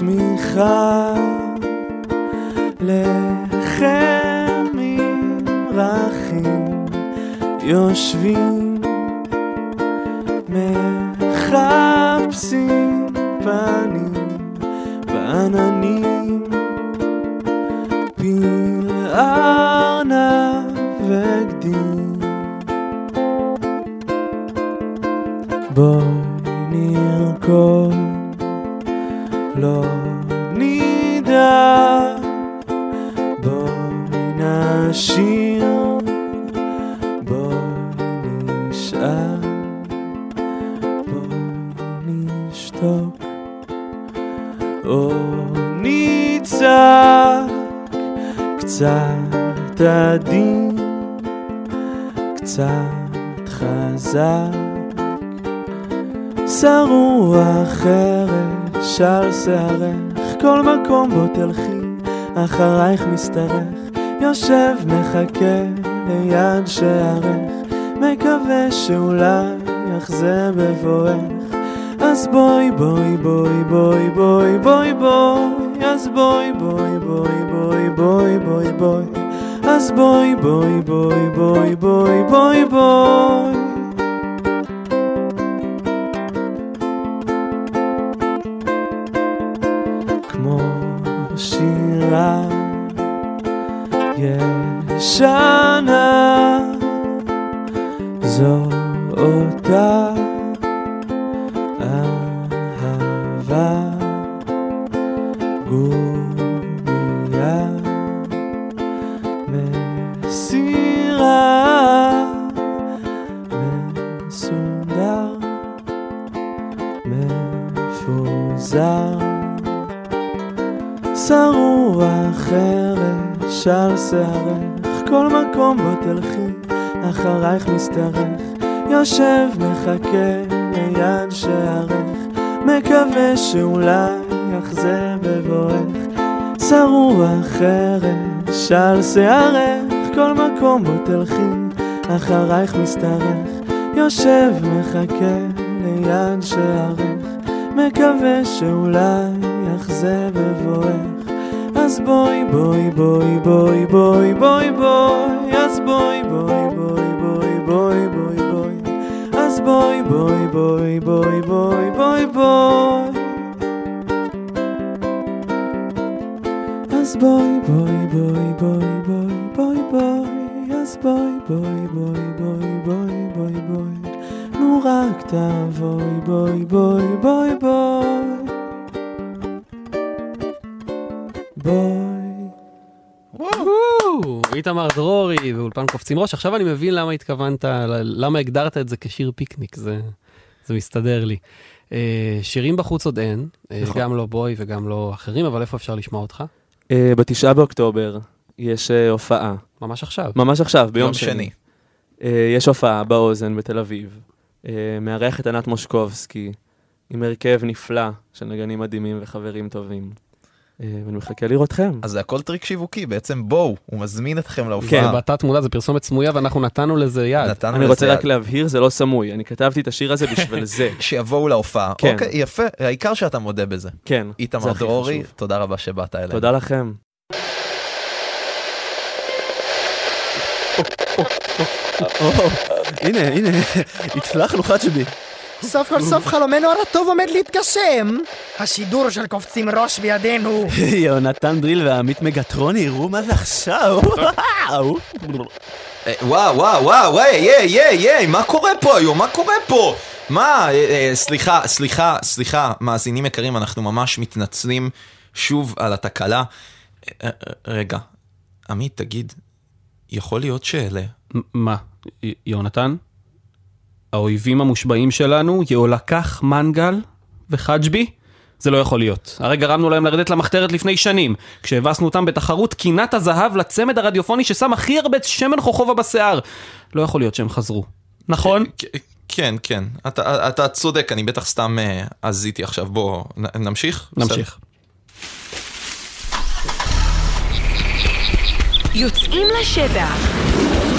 S12: שמיכה לחם עם רחים, יושבים מחפשים פנים בעננים,
S13: אחרייך משתרך, יושב מחכה ליד שערך, מקווה שאולי יחזה בבואך. אז בואי בואי בואי בואי בואי בואי בואי אז בואי בואי בואי בואי בואי בואי בואי אז בואי בואי בואי בואי בואי בואי בואי על שערך כל מקום בו תלכי אחרייך משתרך יושב מחכה ליד שערך מקווה שאולי יחזה בבואך. שרוע חרש על שערך כל מקום בו תלכי אחרייך משתרך יושב מחכה ליד שערך מקווה שאולי יחזה בבואך אז בואי בואי בואי בואי בואי בואי בואי אז בואי בואי בואי בואי בואי בואי בואי אז בואי בואי בואי בואי בואי בואי בואי
S4: קופצים ראש, עכשיו אני מבין למה התכוונת, למה הגדרת את זה כשיר פיקניק, זה, זה מסתדר לי. אה, שירים בחוץ עוד אין, אה,
S12: נכון.
S4: גם לא בוי וגם לא אחרים, אבל איפה אפשר לשמוע אותך?
S12: אה, בתשעה באוקטובר יש הופעה.
S4: ממש עכשיו.
S12: ממש עכשיו, ביום
S3: יום
S12: שני.
S3: שני.
S12: יש הופעה באוזן בתל אביב. מארח את ענת מושקובסקי, עם הרכב נפלא של נגנים מדהימים וחברים טובים. אה, ואני מחכה לראותכם.
S3: אז זה הכל טריק שיווקי, בעצם בואו, הוא מזמין אתכם
S4: כן,
S3: להופעה.
S4: בתת מודע זה פרסומת סמויה ואנחנו נתנו לזה יד.
S3: נתנו
S12: אני
S3: לזה
S12: רוצה רק
S3: יד.
S12: להבהיר, זה לא סמוי. אני כתבתי את השיר הזה בשביל זה.
S3: שיבואו להופעה.
S12: כן.
S3: אוקיי, יפה, העיקר שאתה מודה בזה.
S12: כן, זה
S3: איתמר דרורי. תודה רבה שבאת אלינו.
S12: תודה לכם.
S14: הנה, הנה, הצלחנו חג'בי.
S15: סוף כל סוף חלומנו הרטוב עומד להתגשם! השידור של קופצים ראש בידינו! (laughs)
S14: יונתן דריל ועמית מגטרוני, יראו מה זה עכשיו. וואו.
S3: אה, וואו, וואו, וואו, ייי, ייי, ייי, מה קורה פה היום? מה קורה פה? מה, אה, אה, סליחה, סליחה, סליחה, מאזינים יקרים, אנחנו ממש מתנצלים שוב על התקלה. רגע, עמית, תגיד, יכול להיות שאלה...
S4: מה, י- יונתן? האויבים המושבעים שלנו, יהולקח, מנגל וחג'בי? זה לא יכול להיות. הרי גרמנו להם לרדת למחתרת לפני שנים, כשהבסנו אותם בתחרות קינת הזהב לצמד הרדיופוני ששם הכי הרבה שמן חוכובה בשיער. לא יכול להיות שהם חזרו. נכון?
S3: כן, כן, אתה, אתה צודק, אני בטח סתם אה, עזיתי עכשיו, בוא, נמשיך?
S4: נמשיך.
S16: יוצאים לשטח.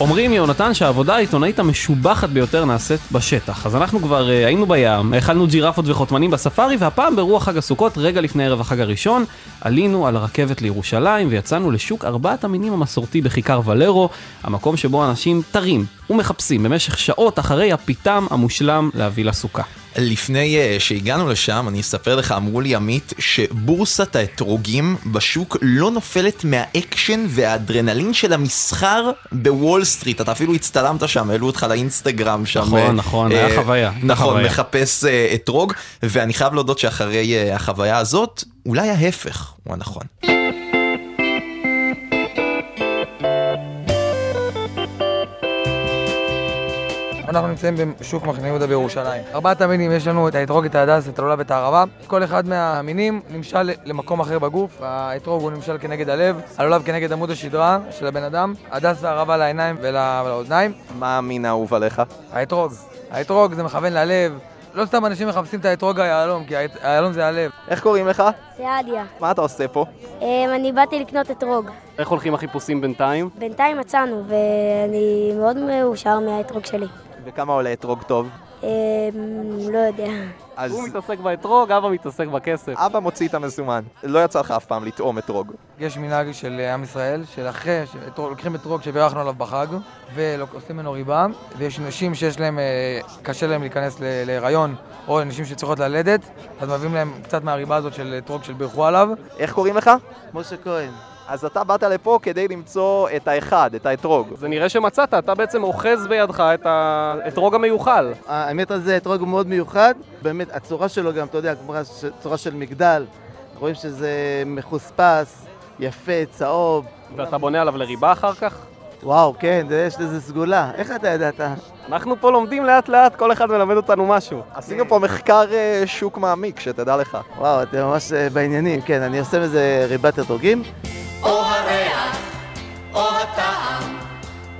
S4: אומרים יונתן שהעבודה העיתונאית המשובחת ביותר נעשית בשטח. אז אנחנו כבר uh, היינו בים, האכלנו ג'ירפות וחותמנים בספארי, והפעם ברוח חג הסוכות, רגע לפני ערב החג הראשון, עלינו על הרכבת לירושלים ויצאנו לשוק ארבעת המינים המסורתי בכיכר ולרו, המקום שבו אנשים תרים ומחפשים במשך שעות אחרי הפיתם המושלם להביא לסוכה.
S3: לפני uh, שהגענו לשם, אני אספר לך, אמרו לי עמית, שבורסת האתרוגים בשוק לא נופלת מהאקשן והאדרנלין של המסחר בוול סטריט. אתה אפילו הצטלמת שם, העלו אותך לאינסטגרם שם.
S4: נכון,
S3: אה,
S4: נכון,
S3: אה,
S4: היה חוויה,
S3: נכון. מחפש אה, אתרוג, ואני חייב להודות שאחרי אה, החוויה הזאת, אולי ההפך הוא הנכון.
S17: אנחנו נמצאים בשוק מחנה יהודה בירושלים. ארבעת המינים יש לנו את האתרוג, את ההדס, את הלולב ואת הערבה. כל אחד מהמינים נמשל למקום אחר בגוף. האתרוג הוא נמשל כנגד הלב, הלולב כנגד עמוד השדרה של הבן אדם, הדס והערבה לעיניים ול- ולאוזניים.
S3: מה המין האהוב עליך?
S17: האתרוג. האתרוג זה מכוון ללב. לא סתם אנשים מחפשים את האתרוג היהלום, כי היהלום זה הלב.
S3: איך קוראים לך?
S18: סעדיה.
S3: מה אתה עושה פה?
S18: אמ, אני באתי לקנות אתרוג.
S19: איך הולכים החיפושים בינתיים?
S18: בינתיים מצאנו, ואני מאוד מאושר מהאתרוג שלי.
S3: וכמה עולה אתרוג טוב?
S18: אמ, לא יודע.
S3: אז...
S19: הוא מתעסק באתרוג, אבא מתעסק בכסף.
S3: אבא מוציא את המזומן. לא יצא לך אף פעם לטעום אתרוג.
S17: יש מנהג של עם ישראל, של אחרי, לוקחים אתרוג שבירכנו עליו בחג, ועושים ממנו ריבה, ויש נשים שיש להם, אה, קשה להם להיכנס ל- להיריון, או נשים שצריכות ללדת, אז מביאים להם קצת מהריבה הזאת של אתרוג של בירכו עליו.
S3: איך קוראים לך?
S20: משה כהן.
S3: אז אתה באת לפה כדי למצוא את האחד, את האתרוג.
S19: זה נראה שמצאת, אתה בעצם אוחז בידך את האתרוג המיוחל.
S20: האמת הזה אתרוג מאוד מיוחד, באמת הצורה שלו גם, אתה יודע, כמו צורה של מגדל, רואים שזה מחוספס, יפה, צהוב.
S19: ואתה בונה עליו לריבה אחר כך?
S20: וואו, כן, זה- יש לזה סגולה. איך אתה ידעת?
S19: אנחנו פה לומדים לאט לאט, כל אחד מלמד אותנו משהו.
S3: עשינו פה מחקר אה, שוק מעמיק, שתדע לך.
S20: וואו, אתם ממש אה, בעניינים, כן, אני עושה מזה ריבת אתרוגים.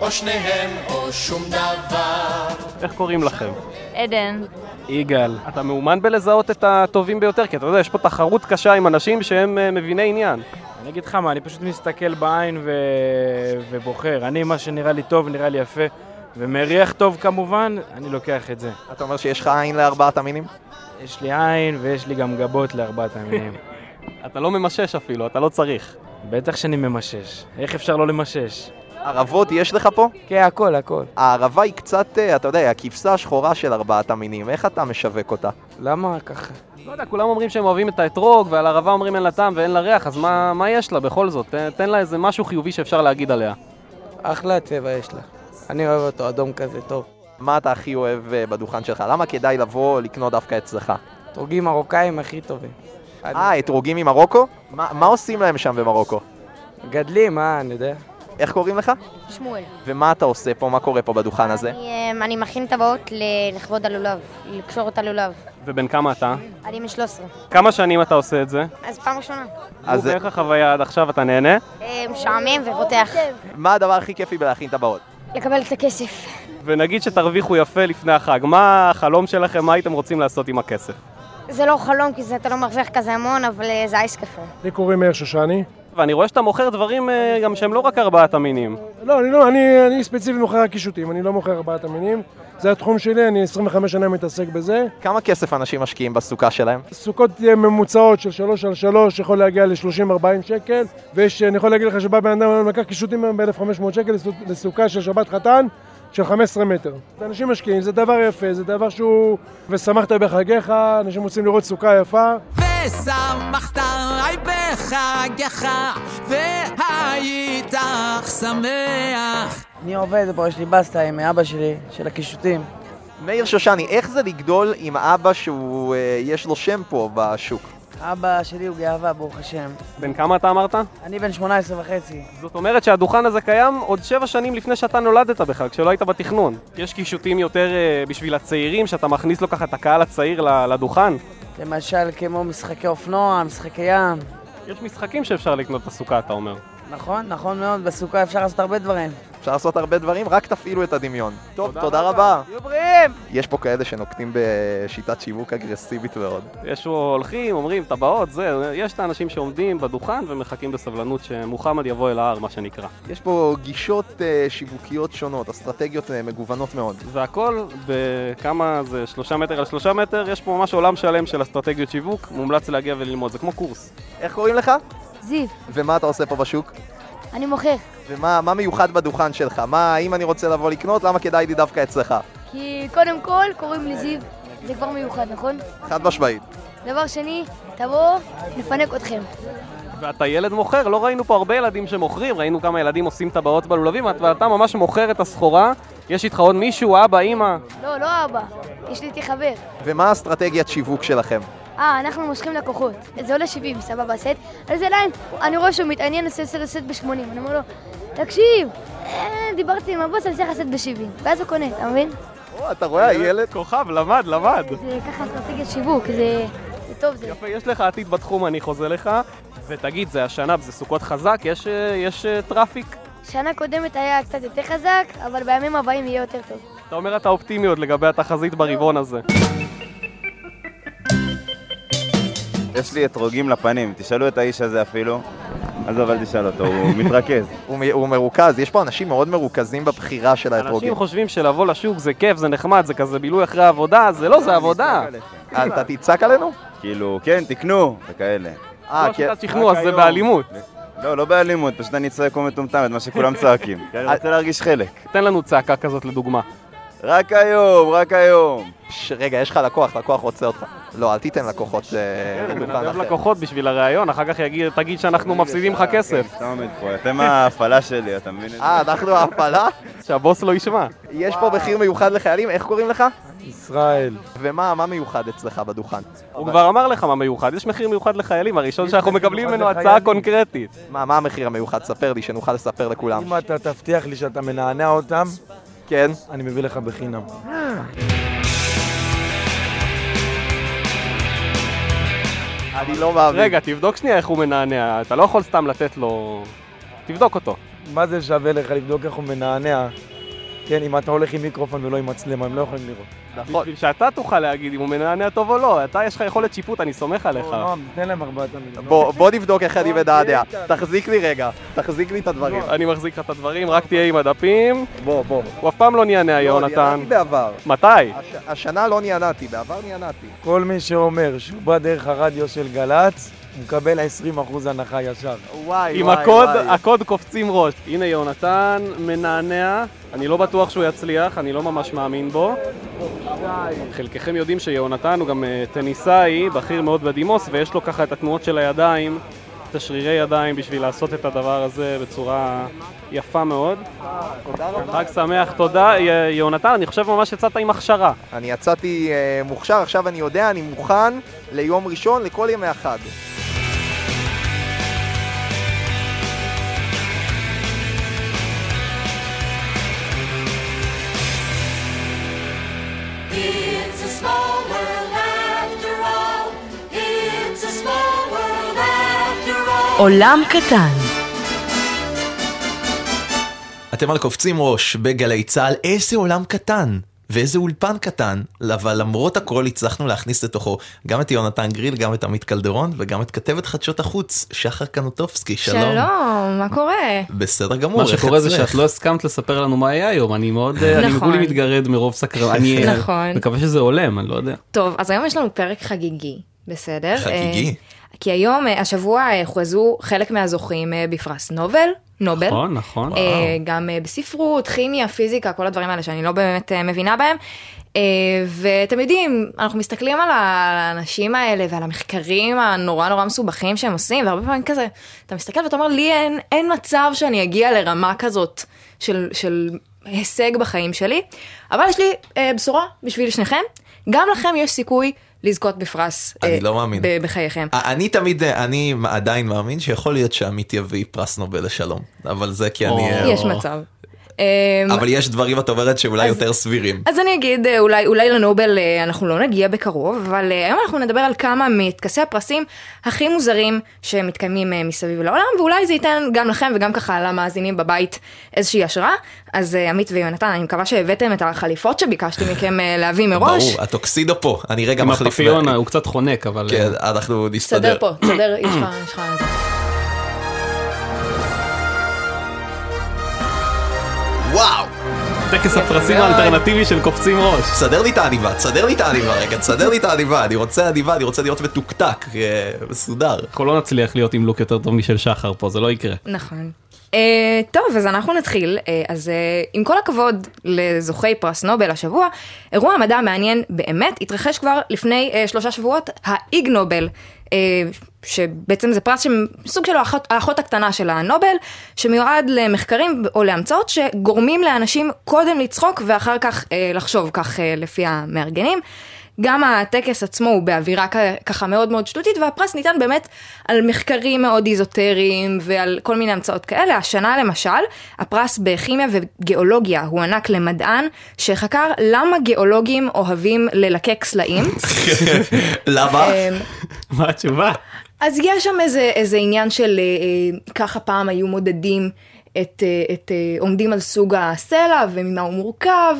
S21: או שניהם, או שום דבר.
S19: איך קוראים לכם?
S22: עדן.
S19: יגאל. אתה מאומן בלזהות את הטובים ביותר, כי אתה יודע, יש פה תחרות קשה עם אנשים שהם אה, מביני עניין.
S7: אני אגיד לך מה, אני פשוט מסתכל בעין ו... ובוחר. אני, מה שנראה לי טוב, נראה לי יפה, ומריח טוב כמובן, אני לוקח את זה.
S3: אתה אומר שיש לך עין לארבעת המינים?
S7: יש לי עין ויש לי גם גבות לארבעת המינים. (laughs)
S19: אתה לא ממשש אפילו, אתה לא צריך.
S7: בטח שאני ממשש. איך אפשר לא למשש?
S3: ערבות יש לך פה?
S7: כן, הכל, הכל.
S3: הערבה היא קצת, אה, אתה יודע, הכבשה השחורה של ארבעת המינים. איך אתה משווק אותה?
S7: למה ככה?
S19: לא יודע, כולם אומרים שהם אוהבים את האתרוג, ועל ערבה אומרים אין לה טעם ואין לה ריח, אז מה, מה יש לה בכל זאת? תן, תן לה איזה משהו חיובי שאפשר להגיד עליה.
S7: אחלה צבע יש לה. אני אוהב אותו אדום כזה, טוב.
S3: מה אתה הכי אוהב אה, בדוכן שלך? למה כדאי לבוא לקנות דווקא אצלך?
S7: אתרוגים מרוקאים הכי טובים.
S3: אה, אתרוגים ממרוקו? מה, מה עושים להם שם במרוקו?
S7: גדלים, אה, אני יודע.
S3: איך קוראים לך?
S22: שמואל.
S3: ומה אתה עושה פה? מה קורה פה בדוכן הזה?
S22: אני, אני מכין טבעות לכבוד הלולב, לקשור את הלולב.
S19: ובן כמה אתה?
S22: אני בן 13.
S19: כמה שנים אתה עושה את זה?
S22: אז פעם ראשונה.
S3: אז-
S19: איך החוויה עד עכשיו? אתה נהנה?
S22: אה, משעמם ורותח.
S3: מה הדבר הכי כיפי בלהכין טבעות?
S22: לקבל את הכסף.
S19: ונגיד שתרוויחו יפה לפני החג, מה החלום שלכם? מה הייתם רוצים לעשות עם הכסף?
S22: זה לא חלום כי זה אתה לא מרוויח כזה המון, אבל אה, זה אייס קפה.
S23: לי קוראים מאיר שושני.
S19: ואני רואה שאתה מוכר דברים אה, גם שהם לא רק ארבעת המינים.
S23: לא, אני לא, אני, אני ספציפית מוכר רק קישוטים, אני לא מוכר ארבעת המינים. זה התחום שלי, אני 25 שנה מתעסק בזה.
S3: כמה כסף אנשים משקיעים בסוכה שלהם?
S23: סוכות אה, ממוצעות של 3 על 3 יכול להגיע ל-30-40 שקל, ויש, אני יכול להגיד לך שבא בן אדם, לקח קישוטים היום ב-1500 שקל לסו- לסוכה של שבת חתן של 15 מטר. אנשים משקיעים, זה דבר יפה, זה דבר שהוא... ושמחת בחגיך, אנשים רוצים לראות סוכה יפה.
S21: ושמחת עי בחגיך, והיית שמח.
S7: אני עובד פה, יש לי בסטה עם אבא שלי, של הקישוטים.
S3: מאיר שושני, איך זה לגדול עם אבא שהוא, אה, יש לו שם פה בשוק?
S7: אבא שלי הוא גאווה, ברוך השם.
S19: בן כמה אתה אמרת?
S7: אני בן 18 וחצי.
S19: זאת אומרת שהדוכן הזה קיים עוד שבע שנים לפני שאתה נולדת בכלל, כשלא היית בתכנון. יש קישוטים יותר אה, בשביל הצעירים, שאתה מכניס לו ככה את הקהל הצעיר לדוכן.
S7: למשל כמו משחקי אופנוע, משחקי ים.
S19: יש משחקים שאפשר לקנות בסוכה, אתה אומר.
S7: נכון, נכון מאוד, בסוכה אפשר לעשות הרבה דברים.
S3: אפשר לעשות הרבה דברים, רק תפעילו את הדמיון. טוב, תודה רבה.
S7: תהיו בריאים!
S3: יש פה כאלה שנוקטים בשיטת שיווק אגרסיבית מאוד.
S19: יש הולכים, אומרים טבעות, זה, יש את האנשים שעומדים בדוכן ומחכים בסבלנות שמוחמד יבוא אל ההר, מה שנקרא.
S3: יש פה גישות אה, שיווקיות שונות, אסטרטגיות אה, מגוונות מאוד.
S19: והכל בכמה זה שלושה מטר על שלושה מטר, יש פה ממש עולם שלם של אסטרטגיות שיווק, מומלץ להגיע וללמוד, זה כמו קורס.
S3: איך קוראים לך?
S22: זיו,
S3: ומה אתה עושה פה בשוק?
S22: אני מוכר.
S3: ומה מה מיוחד בדוכן שלך? מה, אם אני רוצה לבוא לקנות, למה כדאי לי דווקא אצלך?
S22: כי קודם כל קוראים לי זיו, זה כבר מיוחד, נכון?
S3: חד משמעית.
S22: דבר שני, תבואו, נפנק אתכם.
S19: ואתה ילד מוכר, לא ראינו פה הרבה ילדים שמוכרים, ראינו כמה ילדים עושים טבעות בלולבים, ואתה ממש מוכר את הסחורה. יש איתך עוד מישהו, אבא, אימא?
S22: לא, לא אבא, יש לי איתי חבר.
S3: ומה האסטרטגיית שיווק שלכם?
S22: אה, אנחנו מושכים לקוחות. זה עולה 70, סבבה, סט. על זה ליין, אני רואה שהוא מתעניין לעשות לסט ב-80. אני אומר לו, תקשיב, אה, דיברתי עם הבוס, אני צריך לעשות ב-70. ואז הוא קונה, אתה מבין?
S3: אתה רואה, הילד...
S19: כוכב, למד, למד.
S24: זה ככה אסטרטגיית שיווק, זה זה טוב, זה...
S19: יפה, יש לך עתיד בתחום, אני חוזה לך. ותגיד, זה השנה, זה סוכות חזק, יש, אה, יש אה, traffic?
S24: שנה קודמת היה קצת יותר חזק, אבל בימים הבאים יהיה יותר טוב.
S19: אתה אומר אתה אופטימי עוד לגבי התחזית ברבעון הזה.
S25: יש לי אתרוגים לפנים, תשאלו את האיש הזה אפילו. עזוב, אל תשאל אותו, הוא (laughs) מתרכז.
S3: הוא מרוכז, יש פה אנשים מאוד מרוכזים בבחירה של האתרוגים.
S19: אנשים חושבים שלבוא לשוק זה כיף, זה נחמד, זה כזה בילוי אחרי העבודה, זה לא, זה עבודה.
S3: אתה תצעק עלינו?
S25: כאילו, כן, תקנו, וכאלה.
S3: אה,
S19: לא שיטת שכנוע, אז זה באלימות.
S25: לא, לא באלימות, פשוט אני צועק כמו מטומטם את מה שכולם צועקים. כי אני רוצה להרגיש חלק.
S19: תן לנו צעקה כזאת לדוגמה.
S25: רק היום, רק היום.
S3: ש- רגע, יש לך לקוח, לקוח רוצה אותך. לא, אל תיתן לקוחות אה,
S19: כן,
S3: לדוכן אחר.
S19: לקוחות בשביל הראיון, אחר כך תגיד שאנחנו מפסידים לך כסף.
S25: פה, אתם ההפעלה שלי, אתה מבין את זה?
S3: אה, אנחנו ההפעלה? (laughs)
S19: שהבוס לא ישמע.
S3: יש פה מחיר מיוחד לחיילים, איך קוראים לך?
S23: ישראל.
S3: ומה מה מיוחד אצלך בדוכן?
S19: הוא כבר אמר לך מה מיוחד, יש מחיר מיוחד לחיילים, הראשון שאנחנו מקבלים ממנו הצעה. קונקרטית.
S3: מה מה המחיר המיוחד? ספר לי, שנוכל לספר לכולם.
S23: אם אתה תבטיח לי שאתה מנענע אותם,
S3: כן.
S23: אני מביא לך בחינם.
S3: אני לא מאמין.
S19: רגע, תבדוק שנייה איך הוא מנענע, אתה לא יכול סתם לתת לו... תבדוק אותו.
S23: מה זה שווה לך לבדוק איך הוא מנענע? כן, אם אתה הולך עם מיקרופון ולא עם מצלמה, הם לא יכולים לראות.
S3: נכון.
S19: בשביל שאתה תוכל להגיד אם הוא מנענע טוב או לא, אתה יש לך יכולת שיפוט, אני סומך עליך.
S23: נועם, תן להם ארבעת המיליון.
S3: בוא בוא נבדוק איך אני מנענע. תחזיק לי רגע, תחזיק לי את הדברים.
S19: אני מחזיק לך את הדברים, רק תהיה עם הדפים.
S3: בוא, בוא.
S19: הוא אף פעם לא נענע, יונתן.
S3: נענעתי בעבר.
S19: מתי?
S3: הש- השנה לא נענעתי, בעבר נענעתי.
S23: כל מי שאומר שהוא בא דרך הרדיו של גל"צ, מקבל 20% הנחה ישר.
S3: וואי,
S19: עם
S3: וואי,
S19: הקוד,
S3: וואי.
S19: הקוד קופצים ראש. הנה יונתן מנענע, אני לא בטוח שהוא יצליח, אני לא ממש מאמין בו. חלקכם יודעים שיונתן הוא גם אה, טניסאי, בכיר מאוד בדימוס, ויש לו ככה את התנועות של הידיים, את השרירי ידיים בשביל לעשות את הדבר הזה בצורה יפה מאוד.
S3: תודה רבה.
S19: חג שמח, תודה. יונתן, אני חושב ממש יצאת עם הכשרה.
S3: אני יצאתי אה, מוכשר, עכשיו אני יודע, אני מוכן ליום ראשון, לכל ימי החג.
S2: עולם קטן.
S3: אתם על קופצים ראש בגלי צה"ל, איזה עולם קטן. ואיזה אולפן קטן, אבל למרות הכל הצלחנו להכניס לתוכו גם את יונתן גריל, גם את עמית קלדרון וגם את כתבת חדשות החוץ, שחר קנוטובסקי, שלום.
S6: שלום, מה קורה?
S3: בסדר גמור,
S4: מה שקורה זה? שאת לא הסכמת לספר לנו מה היה היום, אני מאוד, אה, אני
S6: נכון.
S4: כולי מתגרד מרוב סקרן, אני אה,
S6: נכון.
S4: מקווה שזה הולם, אני לא יודע.
S6: טוב, אז היום יש לנו פרק חגיגי, בסדר?
S4: חגיגי.
S6: אה, כי היום, אה, השבוע אה, הוכרזו חלק מהזוכים אה, בפרס נובל, נובל.
S4: נכון, נכון.
S6: אה, גם אה, בספרות, כימיה, פיזיקה, כל הדברים האלה שאני לא באמת אה, מבינה בהם. אה, ואתם יודעים, אנחנו מסתכלים על האנשים האלה ועל המחקרים הנורא נורא מסובכים שהם עושים, והרבה פעמים כזה, אתה מסתכל ואתה אומר, לי אין, אין מצב שאני אגיע לרמה כזאת של, של הישג בחיים שלי, אבל יש לי אה, בשורה בשביל שניכם, גם לכם יש סיכוי לזכות בפרס
S3: אני
S6: אה,
S3: לא מאמין.
S6: בחייכם.
S3: אני תמיד, אני עדיין מאמין שיכול להיות שעמית יביא פרס נובל לשלום, אבל זה כי אני... אה,
S6: יש מצב. אה,
S3: אבל יש דברים, את אומרת, שאולי יותר סבירים.
S6: אז אני אגיד, אה, אולי, אולי לנובל אה, אנחנו לא נגיע בקרוב, אבל אה, היום אנחנו נדבר על כמה מטקסי הפרסים הכי מוזרים שמתקיימים מסביב לעולם, ואולי זה ייתן גם לכם וגם ככה למאזינים בבית איזושהי השראה. אז עמית ויונתן, אני מקווה שהבאתם את החליפות שביקשתי מכם להביא מראש.
S3: ברור, הטוקסידו פה, אני רגע
S4: עם
S3: מחליף...
S4: הפפיון, הוא קצת חונק, אבל...
S3: כן, אנחנו נסתדר.
S6: תסדר פה, תסדר, יש לך, (clears throat)
S3: וואו!
S4: טקס הפרסים האלטרנטיבי של קופצים ראש.
S3: תסדר לי את העניבה, תסדר לי את העניבה רגע, תסדר לי את העניבה, אני רוצה עניבה, אני רוצה להיות מתוקתק, אה, מסודר.
S4: אנחנו לא נצליח להיות עם לוק יותר טוב משל שחר פה, זה לא יקרה.
S6: נכון. Uh, טוב, אז אנחנו נתחיל. Uh, אז uh, עם כל הכבוד לזוכי פרס נובל השבוע, אירוע מדע מעניין באמת התרחש כבר לפני uh, שלושה שבועות, האיג נובל. שבעצם זה פרס שסוג של האחות, האחות הקטנה של הנובל, שמיועד למחקרים או להמצאות שגורמים לאנשים קודם לצחוק ואחר כך uh, לחשוב, כך uh, לפי המארגנים. גם הטקס עצמו הוא באווירה ככה מאוד מאוד שטותית, והפרס ניתן באמת על מחקרים מאוד איזוטריים ועל כל מיני המצאות כאלה. השנה למשל, הפרס בכימיה וגיאולוגיה הוענק למדען שחקר למה גיאולוגים אוהבים ללקק סלעים. (laughs)
S3: למה?
S6: אמ,
S4: מה התשובה?
S6: אז יש שם איזה, איזה עניין של אה, אה, ככה פעם היו מודדים את, אה, את אה, עומדים על סוג הסלע וממה הוא מורכב.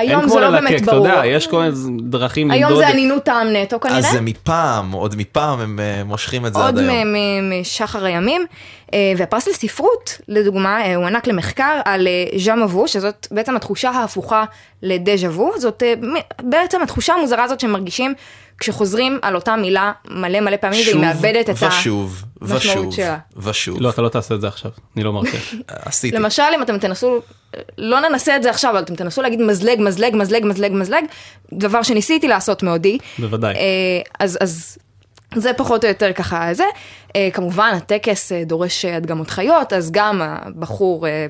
S4: אין
S6: היום
S4: כמו
S6: זה לא
S4: ללקק,
S6: באמת
S4: אתה
S6: ברור.
S4: יודע, יש כל מיני דרכים
S6: היום
S4: למדוד.
S6: זה אנינות טעם נטו כנראה.
S3: אז זה מפעם, עוד מפעם הם אה, מושכים את זה
S6: עוד
S3: עד היום.
S6: מ- מ- משחר הימים, אה, והפרס לספרות, לדוגמה, אה, הוענק למחקר על ז'אן מבו, שזאת בעצם התחושה ההפוכה לדז'ה וו, זאת בעצם התחושה המוזרה הזאת שמרגישים כשחוזרים על אותה מילה מלא מלא פעמים, והיא מאבדת את
S3: ושוב
S6: המשמעות
S3: ושוב
S6: שלה.
S3: ושוב.
S4: לא, אתה לא תעשה את זה עכשיו, אני לא מרשה. (laughs)
S3: עשיתי.
S6: למשל, אם אתם תנסו, לא ננסה את זה עכשיו, אבל אתם תנסו להגיד מזלג, מזלג, מזלג, מזלג, מזלג, דבר שניסיתי לעשות מאודי.
S4: בוודאי.
S6: אה, אז, אז זה פחות או יותר ככה זה. אה, כמובן, הטקס אה, דורש אה, הדגמות חיות, אז גם הבחור אה,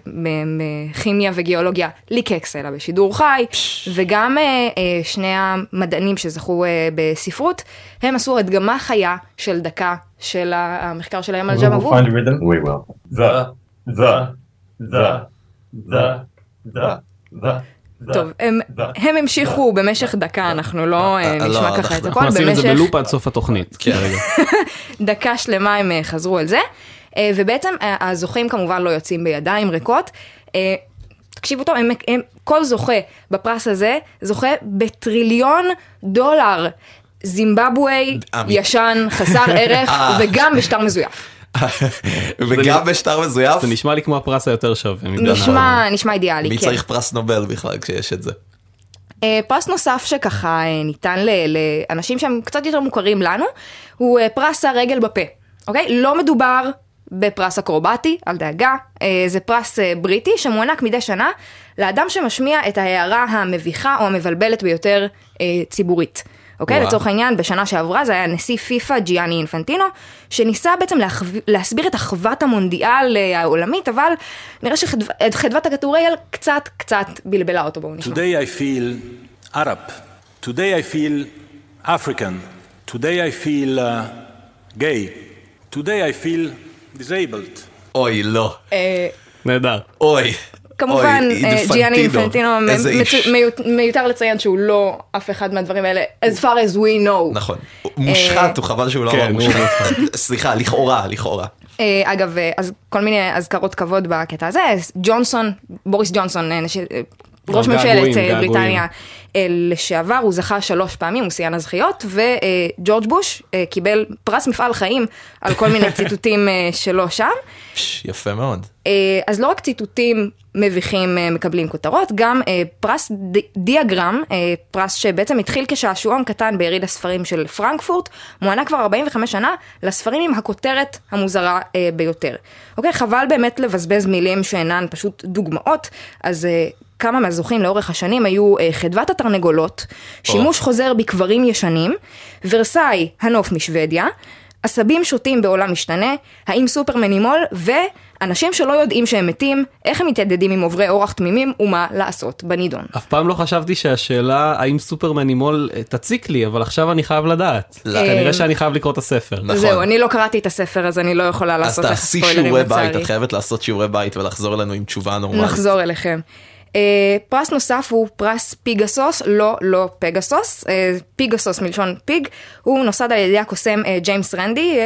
S6: מכימיה וגיאולוגיה ליקק סלע בשידור חי, וגם אה, אה, שני המדענים שזכו אה, בספרות, הם עשו הדגמה חיה של דקה של המחקר שלהם על
S26: We
S6: ג'ם
S26: will
S6: אבו.
S26: find The, the, the, the, the, the.
S6: טוב, הם, הם המשיכו במשך דקה, אנחנו לא אה,
S4: לא,
S6: נשמע ככה
S4: אנחנו-
S6: את
S4: אנחנו
S6: הכל,
S4: נשים את זה בלופ עד סוף התוכנית.
S3: כן. (laughs)
S6: דקה שלמה הם אה, חזרו על זה, אה, ובעצם אה, הזוכים כמובן לא יוצאים בידיים ריקות. אה, תקשיבו טוב, הם, הם, כל זוכה בפרס הזה זוכה בטריליון דולר. זימבבואה,
S3: אמיתי.
S6: ישן, חסר ערך, (laughs)
S3: אה.
S6: וגם בשטר מזויף.
S3: וגם בשטר מזויף.
S4: זה נשמע לי כמו הפרס היותר שווה.
S6: נשמע, נשמע אידיאלי,
S3: מי
S6: כן.
S3: צריך פרס נובל בכלל כשיש את זה?
S6: אה, פרס נוסף שככה אה, ניתן ל- לאנשים שהם קצת יותר מוכרים לנו, הוא אה, פרס הרגל בפה, אוקיי? לא מדובר בפרס אקרובטי, אל דאגה, זה פרס בריטי שמוענק מדי שנה לאדם שמשמיע את ההערה המביכה או המבלבלת ביותר ציבורית. אוקיי?
S27: וואו.
S6: לצורך העניין, בשנה שעברה זה היה נשיא פיפא ג'יאני אינפנטינו, שניסה בעצם להחו... להסביר את אחוות המונדיאל אה, העולמית, אבל נראה שחדוות הכדורגל קצת קצת בלבלה אותו, בואו נשמע.
S27: Today I feel Arab. Today I feel African. Today I feel uh, gay. Today I feel disabled.
S3: אוי, לא.
S6: אה,
S4: נהדר.
S3: אוי.
S6: כמובן, אה, ג'יאני אינפנטינו, מיותר לציין שהוא לא אף אחד מהדברים האלה, as far as we know.
S3: נכון. הוא מושחת, הוא חבל שהוא לא
S4: כן,
S3: אמר מושחת. (laughs) סליחה, לכאורה, לכאורה.
S6: אה, אגב, אה, אז כל מיני אזכרות כבוד בקטע הזה, ג'ונסון, בוריס ג'ונסון, אה, אה, ראש ממשלת אה. בריטניה אה, לשעבר, הוא זכה שלוש פעמים, הוא שיאן הזכיות, וג'ורג' בוש אה, קיבל פרס מפעל חיים על כל מיני (laughs) ציטוטים אה, שלו שם.
S3: פש, יפה מאוד.
S6: אה, אז לא רק ציטוטים מביכים אה, מקבלים כותרות, גם אה, פרס דיאגרם, אה, פרס שבעצם התחיל כשעשועון קטן ביריד הספרים של פרנקפורט, מוענק כבר 45 שנה לספרים עם הכותרת המוזרה ביותר. אוקיי, חבל באמת לבזבז מילים שאינן פשוט דוגמאות, אז... כמה מהזוכים לאורך השנים היו חדוות התרנגולות, שימוש חוזר בקברים ישנים, ורסאי, הנוף משוודיה, עשבים שוטים בעולם משתנה, האם סופרמן ימול, ואנשים שלא יודעים שהם מתים, איך הם מתיידדים עם עוברי אורח תמימים ומה לעשות בנידון.
S4: אף פעם לא חשבתי שהשאלה האם סופרמן ימול אה, תציק לי, אבל עכשיו אני חייב לדעת.
S6: לא.
S4: כנראה
S6: אה,
S4: שאני חייב לקרוא את הספר.
S6: זהו, אני לא קראתי את הספר אז אני לא יכולה
S3: אז
S6: לעשות לך
S3: תעשי
S6: ספוילרים
S3: שיעורי בית,
S6: לצערי.
S3: את חייבת לעשות שיעורי בית ולחזור אלינו עם תשובה נורמלית.
S6: נחזור אליכם. אה, פרס נוסף הוא פרס פיגסוס, לא, לא פגסוס, אה, פיגסוס מלשון pig, הוא נוסד על ידי הקוסם אה, ג'יימס רנדי,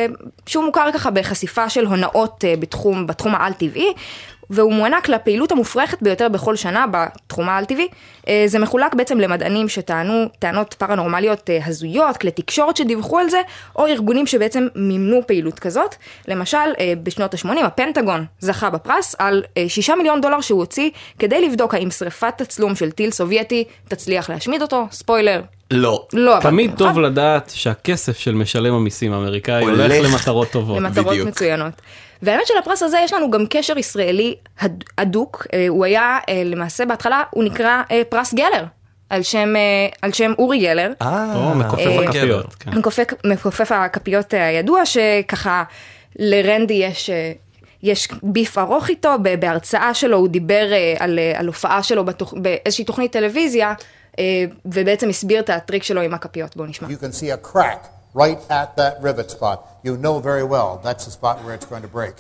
S6: שהוא מוכר ככה בחשיפה של הונאות בתחום, בתחום העל-טבעי, והוא מוענק לפעילות המופרכת ביותר בכל שנה בתחום העל-טבעי. אה, זה מחולק בעצם למדענים שטענו טענות פרנורמליות אה, הזויות, כלי תקשורת שדיווחו על זה, או ארגונים שבעצם מימנו פעילות כזאת. למשל, uh, בשנות ה-80 הפנטגון זכה בפרס על uh, 6 מיליון דולר שהוא הוציא כדי לבדוק האם שריפת תצלום של טיל סובייטי תצליח להשמיד אותו. ספוילר,
S3: לא.
S6: לא
S4: תמיד. טוב לדעת שהכסף של משלם המיסים האמריקאי
S3: הולך
S4: הולך למטרות טובות.
S6: למטרות מצוינות. והאמת שלפרס הזה יש לנו גם קשר ישראלי הד- הדוק, אה, הוא היה אה, למעשה בהתחלה, הוא נקרא אה, פרס גלר, על שם, על שם אורי גלר.
S4: מכופף
S6: אה,
S4: הכפיות. כן.
S6: מכופף, מכופף הכפיות הידוע, שככה לרנדי יש... יש ביף ארוך איתו, בהרצאה שלו הוא דיבר על, על הופעה שלו בתוכ... באיזושהי תוכנית טלוויזיה, ובעצם הסביר את הטריק שלו עם הכפיות, בואו נשמע.
S28: You can see a crack right at that rivet spot. You know very well that's the spot where it's going to break.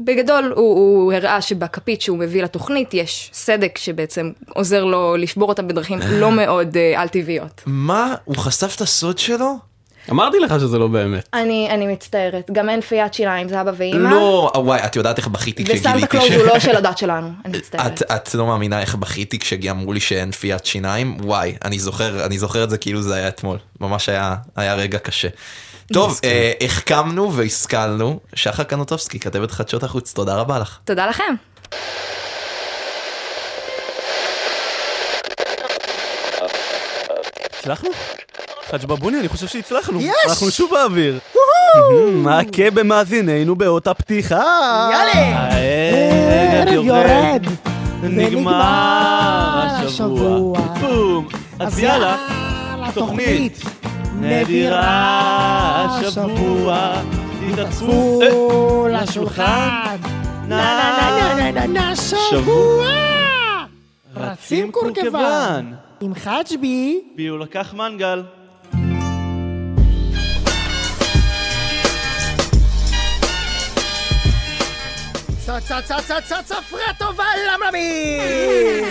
S6: בגדול הוא, הוא הראה שבכפית שהוא מביא לתוכנית יש סדק שבעצם עוזר לו לשבור אותה בדרכים לא מאוד אה, על-טבעיות.
S3: מה? הוא חשף את הסוד שלו?
S4: אמרתי לך שזה לא באמת.
S6: אני, אני מצטערת, גם אין פיית שיניים, זה אבא ואימא.
S3: לא, וואי, את יודעת איך בכיתי כשגיליתי
S6: וסנטה קלוז הוא לא של הדת שלנו, אני מצטערת.
S3: את, את לא מאמינה איך בכיתי כשאמרו לי שאין פיית שיניים? וואי, אני זוכר, אני זוכר את זה כאילו זה היה אתמול. ממש היה, היה רגע קשה. טוב, אה, החכמנו והשכלנו. שחר קנוטובסקי, כתבת חדשות החוץ, תודה רבה לך.
S6: תודה לכם.
S13: הצלחנו? חאג' בבוני, אני חושב שהצלחנו.
S15: יש!
S13: אנחנו שוב באוויר. מכה במאזיננו באות הפתיחה.
S15: יאללה!
S13: הערב
S15: יורד,
S13: נגמר השבוע. בום. אז יאללה, תוכנית נדירה השבוע. תתעצפו לשולחן.
S15: נה נה נה נה נה שבוע!
S13: רצים קורקבן.
S15: עם חג'בי.
S13: בי הוא לקח מנגל.
S15: צפרה טובה למלמים!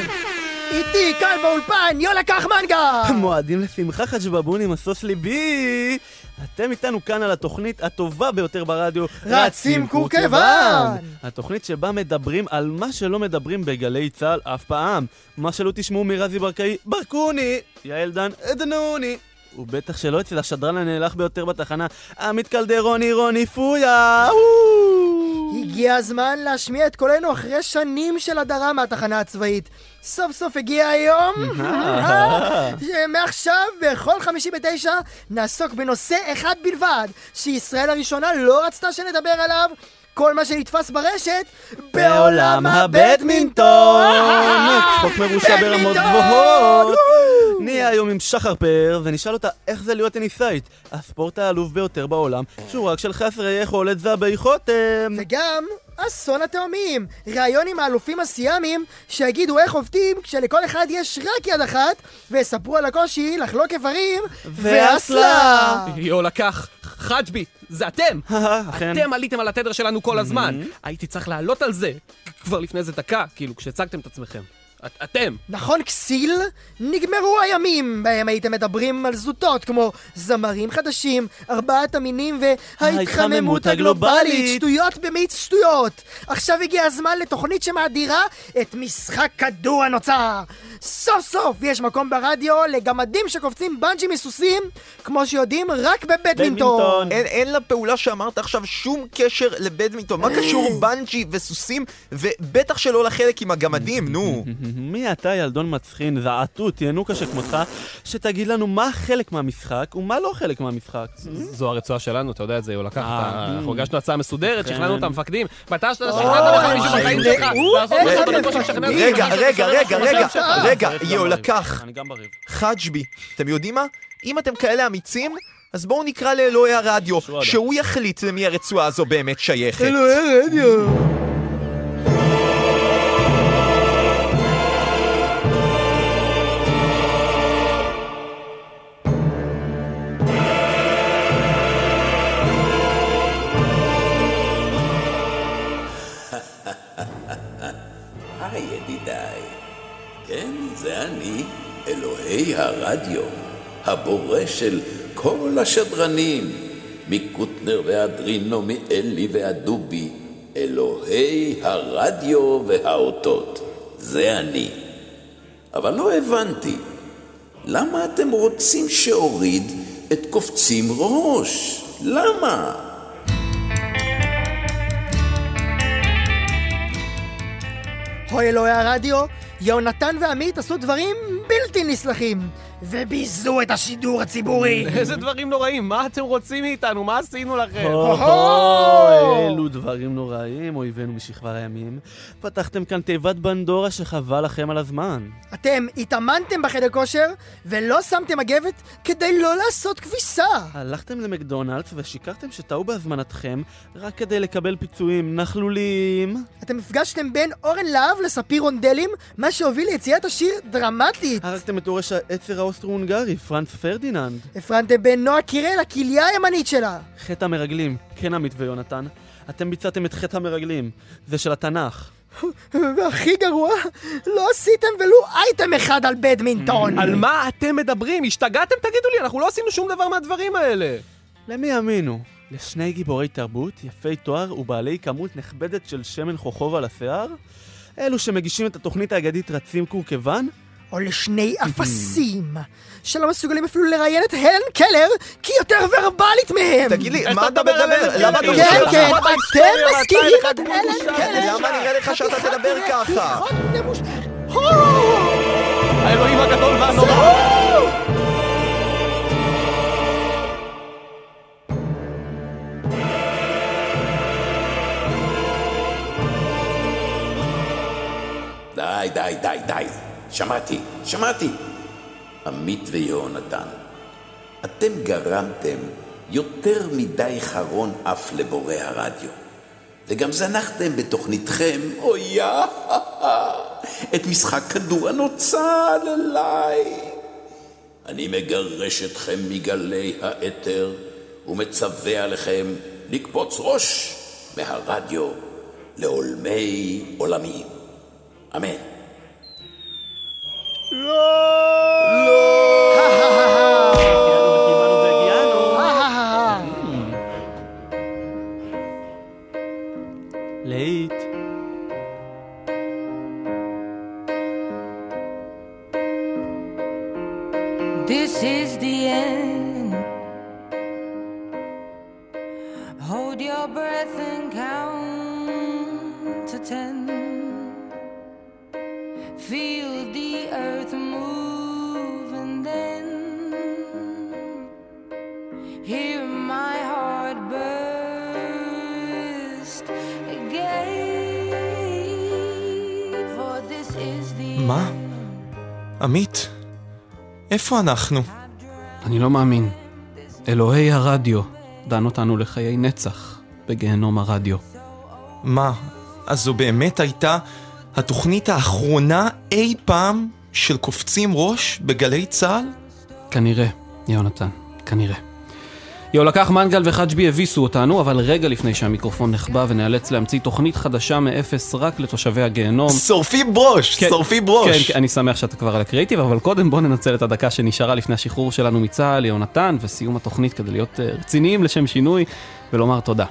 S15: איתי כאן באולפן יונה קחמנגה!
S13: מועדים לשמחה חג'בבון עם הסוס ליבי! אתם איתנו כאן על התוכנית הטובה ביותר ברדיו
S15: רצים קורקבן!
S13: התוכנית שבה מדברים על מה שלא מדברים בגלי צה"ל אף פעם מה שלא תשמעו מרזי ברקאי ברקוני! יעל דן עדנוני! ובטח שלא אצל השדרן הנאלח ביותר בתחנה עמית קלדרוני רוני פויה!
S15: הגיע הזמן להשמיע את קולנו אחרי שנים של הדרה מהתחנה הצבאית. סוף סוף הגיע היום. (laughs)
S13: אה.
S15: מעכשיו, בכל חמישי בתשע, נעסוק בנושא אחד בלבד, שישראל הראשונה לא רצתה שנדבר עליו. כל מה שנתפס ברשת,
S13: בעולם הבדמינטון! צחוק מרושע ברמות גבוהות! נהיה היום עם שחר פאר ונשאל אותה איך זה להיות טניסאית, הספורט העלוב ביותר בעולם, שהוא רק של חסרי יכולת זבי חותם!
S15: וגם אסון התאומים, ראיון עם האלופים הסיאמים שיגידו איך עובדים כשלכל אחד יש רק יד אחת ויספרו על הקושי לחלוק איברים ואסלה!
S29: יו לקח, חג'בי, זה אתם! (laughs) אתם עליתם על התדר שלנו כל הזמן. הייתי צריך לעלות על זה כבר לפני איזה דקה, כאילו, כשהצגתם את עצמכם. את- אתם.
S15: נכון כסיל? נגמרו הימים בהם הייתם מדברים על זוטות כמו זמרים חדשים, ארבעת המינים וההתחממות הגלובלית, שטויות במיץ שטויות. עכשיו הגיע הזמן לתוכנית שמאדירה את משחק כדור הנוצר. סוף סוף יש מקום ברדיו לגמדים שקופצים בנג'י מסוסים, כמו שיודעים רק בבדמינטון.
S3: אין, אין לפעולה שאמרת עכשיו שום קשר לבדמינטון. מה קשור בנג'י וסוסים, ובטח שלא לחלק עם הגמדים, נו. (laughs)
S13: מי אתה ילדון מצחין, זעתות, ינוקה שכמותך, שתגיד לנו מה חלק מהמשחק ומה לא חלק מהמשחק.
S29: זו הרצועה שלנו, אתה יודע את זה, הוא לקח
S13: אה,
S29: את ה... אנחנו הגשנו הצעה מסודרת,
S13: כן.
S29: שכנענו את המפקדים. מתי שאתה שכנעת לך מישהו בחיים שלך?
S3: רגע. רגע, רגע, רגע, רגע, רגע,
S13: אני גם
S3: יו,
S13: בריב,
S3: לקח.
S13: אני גם בריב.
S3: חג'בי, אתם יודעים מה? אם אתם כאלה אמיצים, אז בואו נקרא לאלוהי הרדיו, שהוא יחליט למי הרצועה הזו באמת שייכת.
S15: אלוהי רדיו.
S30: הבורא של כל השדרנים, מקוטנר ואדרינו, מאלי והדובי, אלוהי הרדיו והאותות, זה אני. אבל לא הבנתי, למה אתם רוצים שאוריד את קופצים ראש? למה?
S15: אוי אלוהי הרדיו, יהונתן ועמית עשו דברים בלתי נסלחים. וביזו את השידור הציבורי. (laughs)
S29: איזה דברים נוראים, מה אתם רוצים מאיתנו? מה עשינו לכם?
S13: אלו דברים נוראים, אויבינו משכבר הימים. פתחתם כאן תיבת בנדורה שחבל לכם על הזמן.
S15: אתם התאמנתם בחדר כושר ולא שמתם מגבת כדי לא לעשות כביסה.
S13: הלכתם למקדונלדס ושיקרתם שטעו בהזמנתכם רק כדי לקבל פיצויים נכלוליים.
S15: אתם הפגשתם בין אורן להב לספיר רונדלים, מה שהוביל ליציאת השיר דרמטית.
S13: הרגתם את יורש העצר האוסטרו-הונגרי, פרנץ פרדיננד.
S15: הפרדתם בין נועה קירל, הכליה הימנית שלה.
S13: חטא המרגלים, כן עמית ויונתן. אתם ביצעתם את חטא המרגלים, זה של התנ"ך.
S15: והכי גרוע, לא עשיתם ולו אייטם אחד על בדמינטון.
S29: על מה אתם מדברים? השתגעתם? תגידו לי, אנחנו לא עשינו שום דבר מהדברים האלה.
S13: למי יאמינו? לשני גיבורי תרבות, יפי תואר ובעלי כמות נכבדת של שמן חוכוב על השיער? אלו שמגישים את התוכנית האגדית רצים קורקוון?
S15: או לשני אפסים, שלא מסוגלים אפילו לראיין את הלן קלר, כי היא יותר ורבלית מהם!
S3: תגיד לי, מה אתה מדבר? למה אתה
S15: כן, כן? אתם מזכירים את הלן קלר!
S3: למה נראה לך שאתה תדבר ככה?
S29: האלוהים הגדול והנורא!
S30: די, די, די, די. שמעתי, שמעתי. עמית ויהונתן, אתם גרמתם יותר מדי חרון אף לבורא הרדיו. וגם זנחתם בתוכניתכם, אוי את משחק כדור הנוצל אליי. אני מגרש אתכם מגלי האתר ומצווה עליכם לקפוץ ראש מהרדיו לעולמי עולמים. אמן.
S22: Lord. Hear my heart burst again. For this is the
S3: מה? עמית, איפה אנחנו?
S4: אני לא מאמין. אלוהי הרדיו דן אותנו לחיי נצח בגיהנום הרדיו.
S3: מה, אז זו באמת הייתה התוכנית האחרונה אי פעם של קופצים ראש בגלי צה"ל?
S4: כנראה, יונתן, כנראה. יו, לקח מנגל וחג'בי הביסו אותנו, אבל רגע לפני שהמיקרופון נחבא ונאלץ להמציא תוכנית חדשה מאפס רק לתושבי הגיהנום.
S3: שורפים בראש!
S4: כן,
S3: שורפים בראש!
S4: כן, כן, אני שמח שאתה כבר על הקריאיטיב, אבל קודם בוא ננצל את הדקה שנשארה לפני השחרור שלנו מצה"ל, יונתן, וסיום התוכנית כדי להיות אה, רציניים לשם שינוי, ולומר תודה.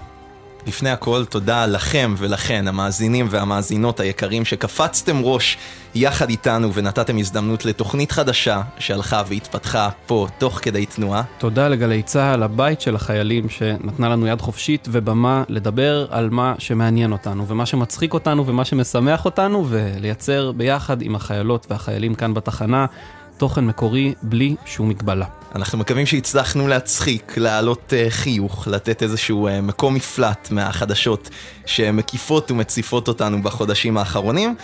S3: לפני הכל, תודה לכם ולכן, המאזינים והמאזינות היקרים, שקפצתם ראש יחד איתנו ונתתם הזדמנות לתוכנית חדשה שהלכה והתפתחה פה תוך כדי תנועה.
S4: תודה לגלי צה"ל, הבית של החיילים שנתנה לנו יד חופשית ובמה לדבר על מה שמעניין אותנו, ומה שמצחיק אותנו ומה שמשמח אותנו, ולייצר ביחד עם החיילות והחיילים כאן בתחנה תוכן מקורי בלי שום מגבלה.
S3: אנחנו מקווים שהצלחנו להצחיק, להעלות uh, חיוך, לתת איזשהו uh, מקום מפלט מהחדשות שמקיפות ומציפות אותנו בחודשים האחרונים,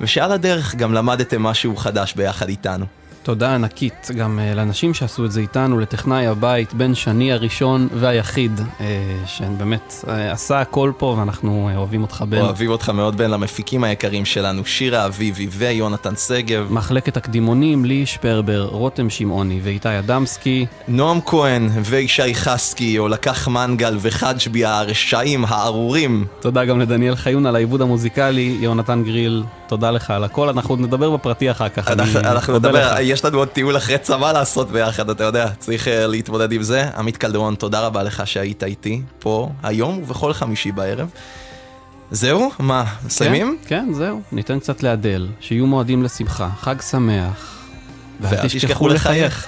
S3: ושעל הדרך גם למדתם משהו חדש ביחד איתנו.
S4: תודה ענקית גם uh, לאנשים שעשו את זה איתנו, לטכנאי הבית, בן שני הראשון והיחיד, uh, שבאמת uh, עשה הכל פה ואנחנו uh, אוהבים אותך בן.
S3: אוהבים אותך מאוד בן למפיקים היקרים שלנו, שירה אביבי ויונתן שגב.
S4: מחלקת הקדימונים, לי שפרבר, רותם שמעוני ואיתי אדמסקי.
S3: נועם כהן וישי חסקי, או לקח מנגל וחג'בי הרשעים הארורים.
S4: תודה גם לדניאל חיון על העיבוד המוזיקלי, יונתן גריל, תודה לך על הכל, אנחנו נדבר בפרטי אחר כך.
S3: אנחנו, נדבר,
S4: לך.
S3: יש לנו עוד טיול אחרי צבא לעשות ביחד, אתה יודע, צריך uh, להתמודד עם זה. עמית קלדרון, תודה רבה לך שהיית איתי פה היום ובכל חמישי בערב. זהו? מה, מסיימים?
S4: כן, כן, זהו. ניתן קצת לאדל, שיהיו מועדים לשמחה, חג שמח.
S3: ואל תשכחו לחייך.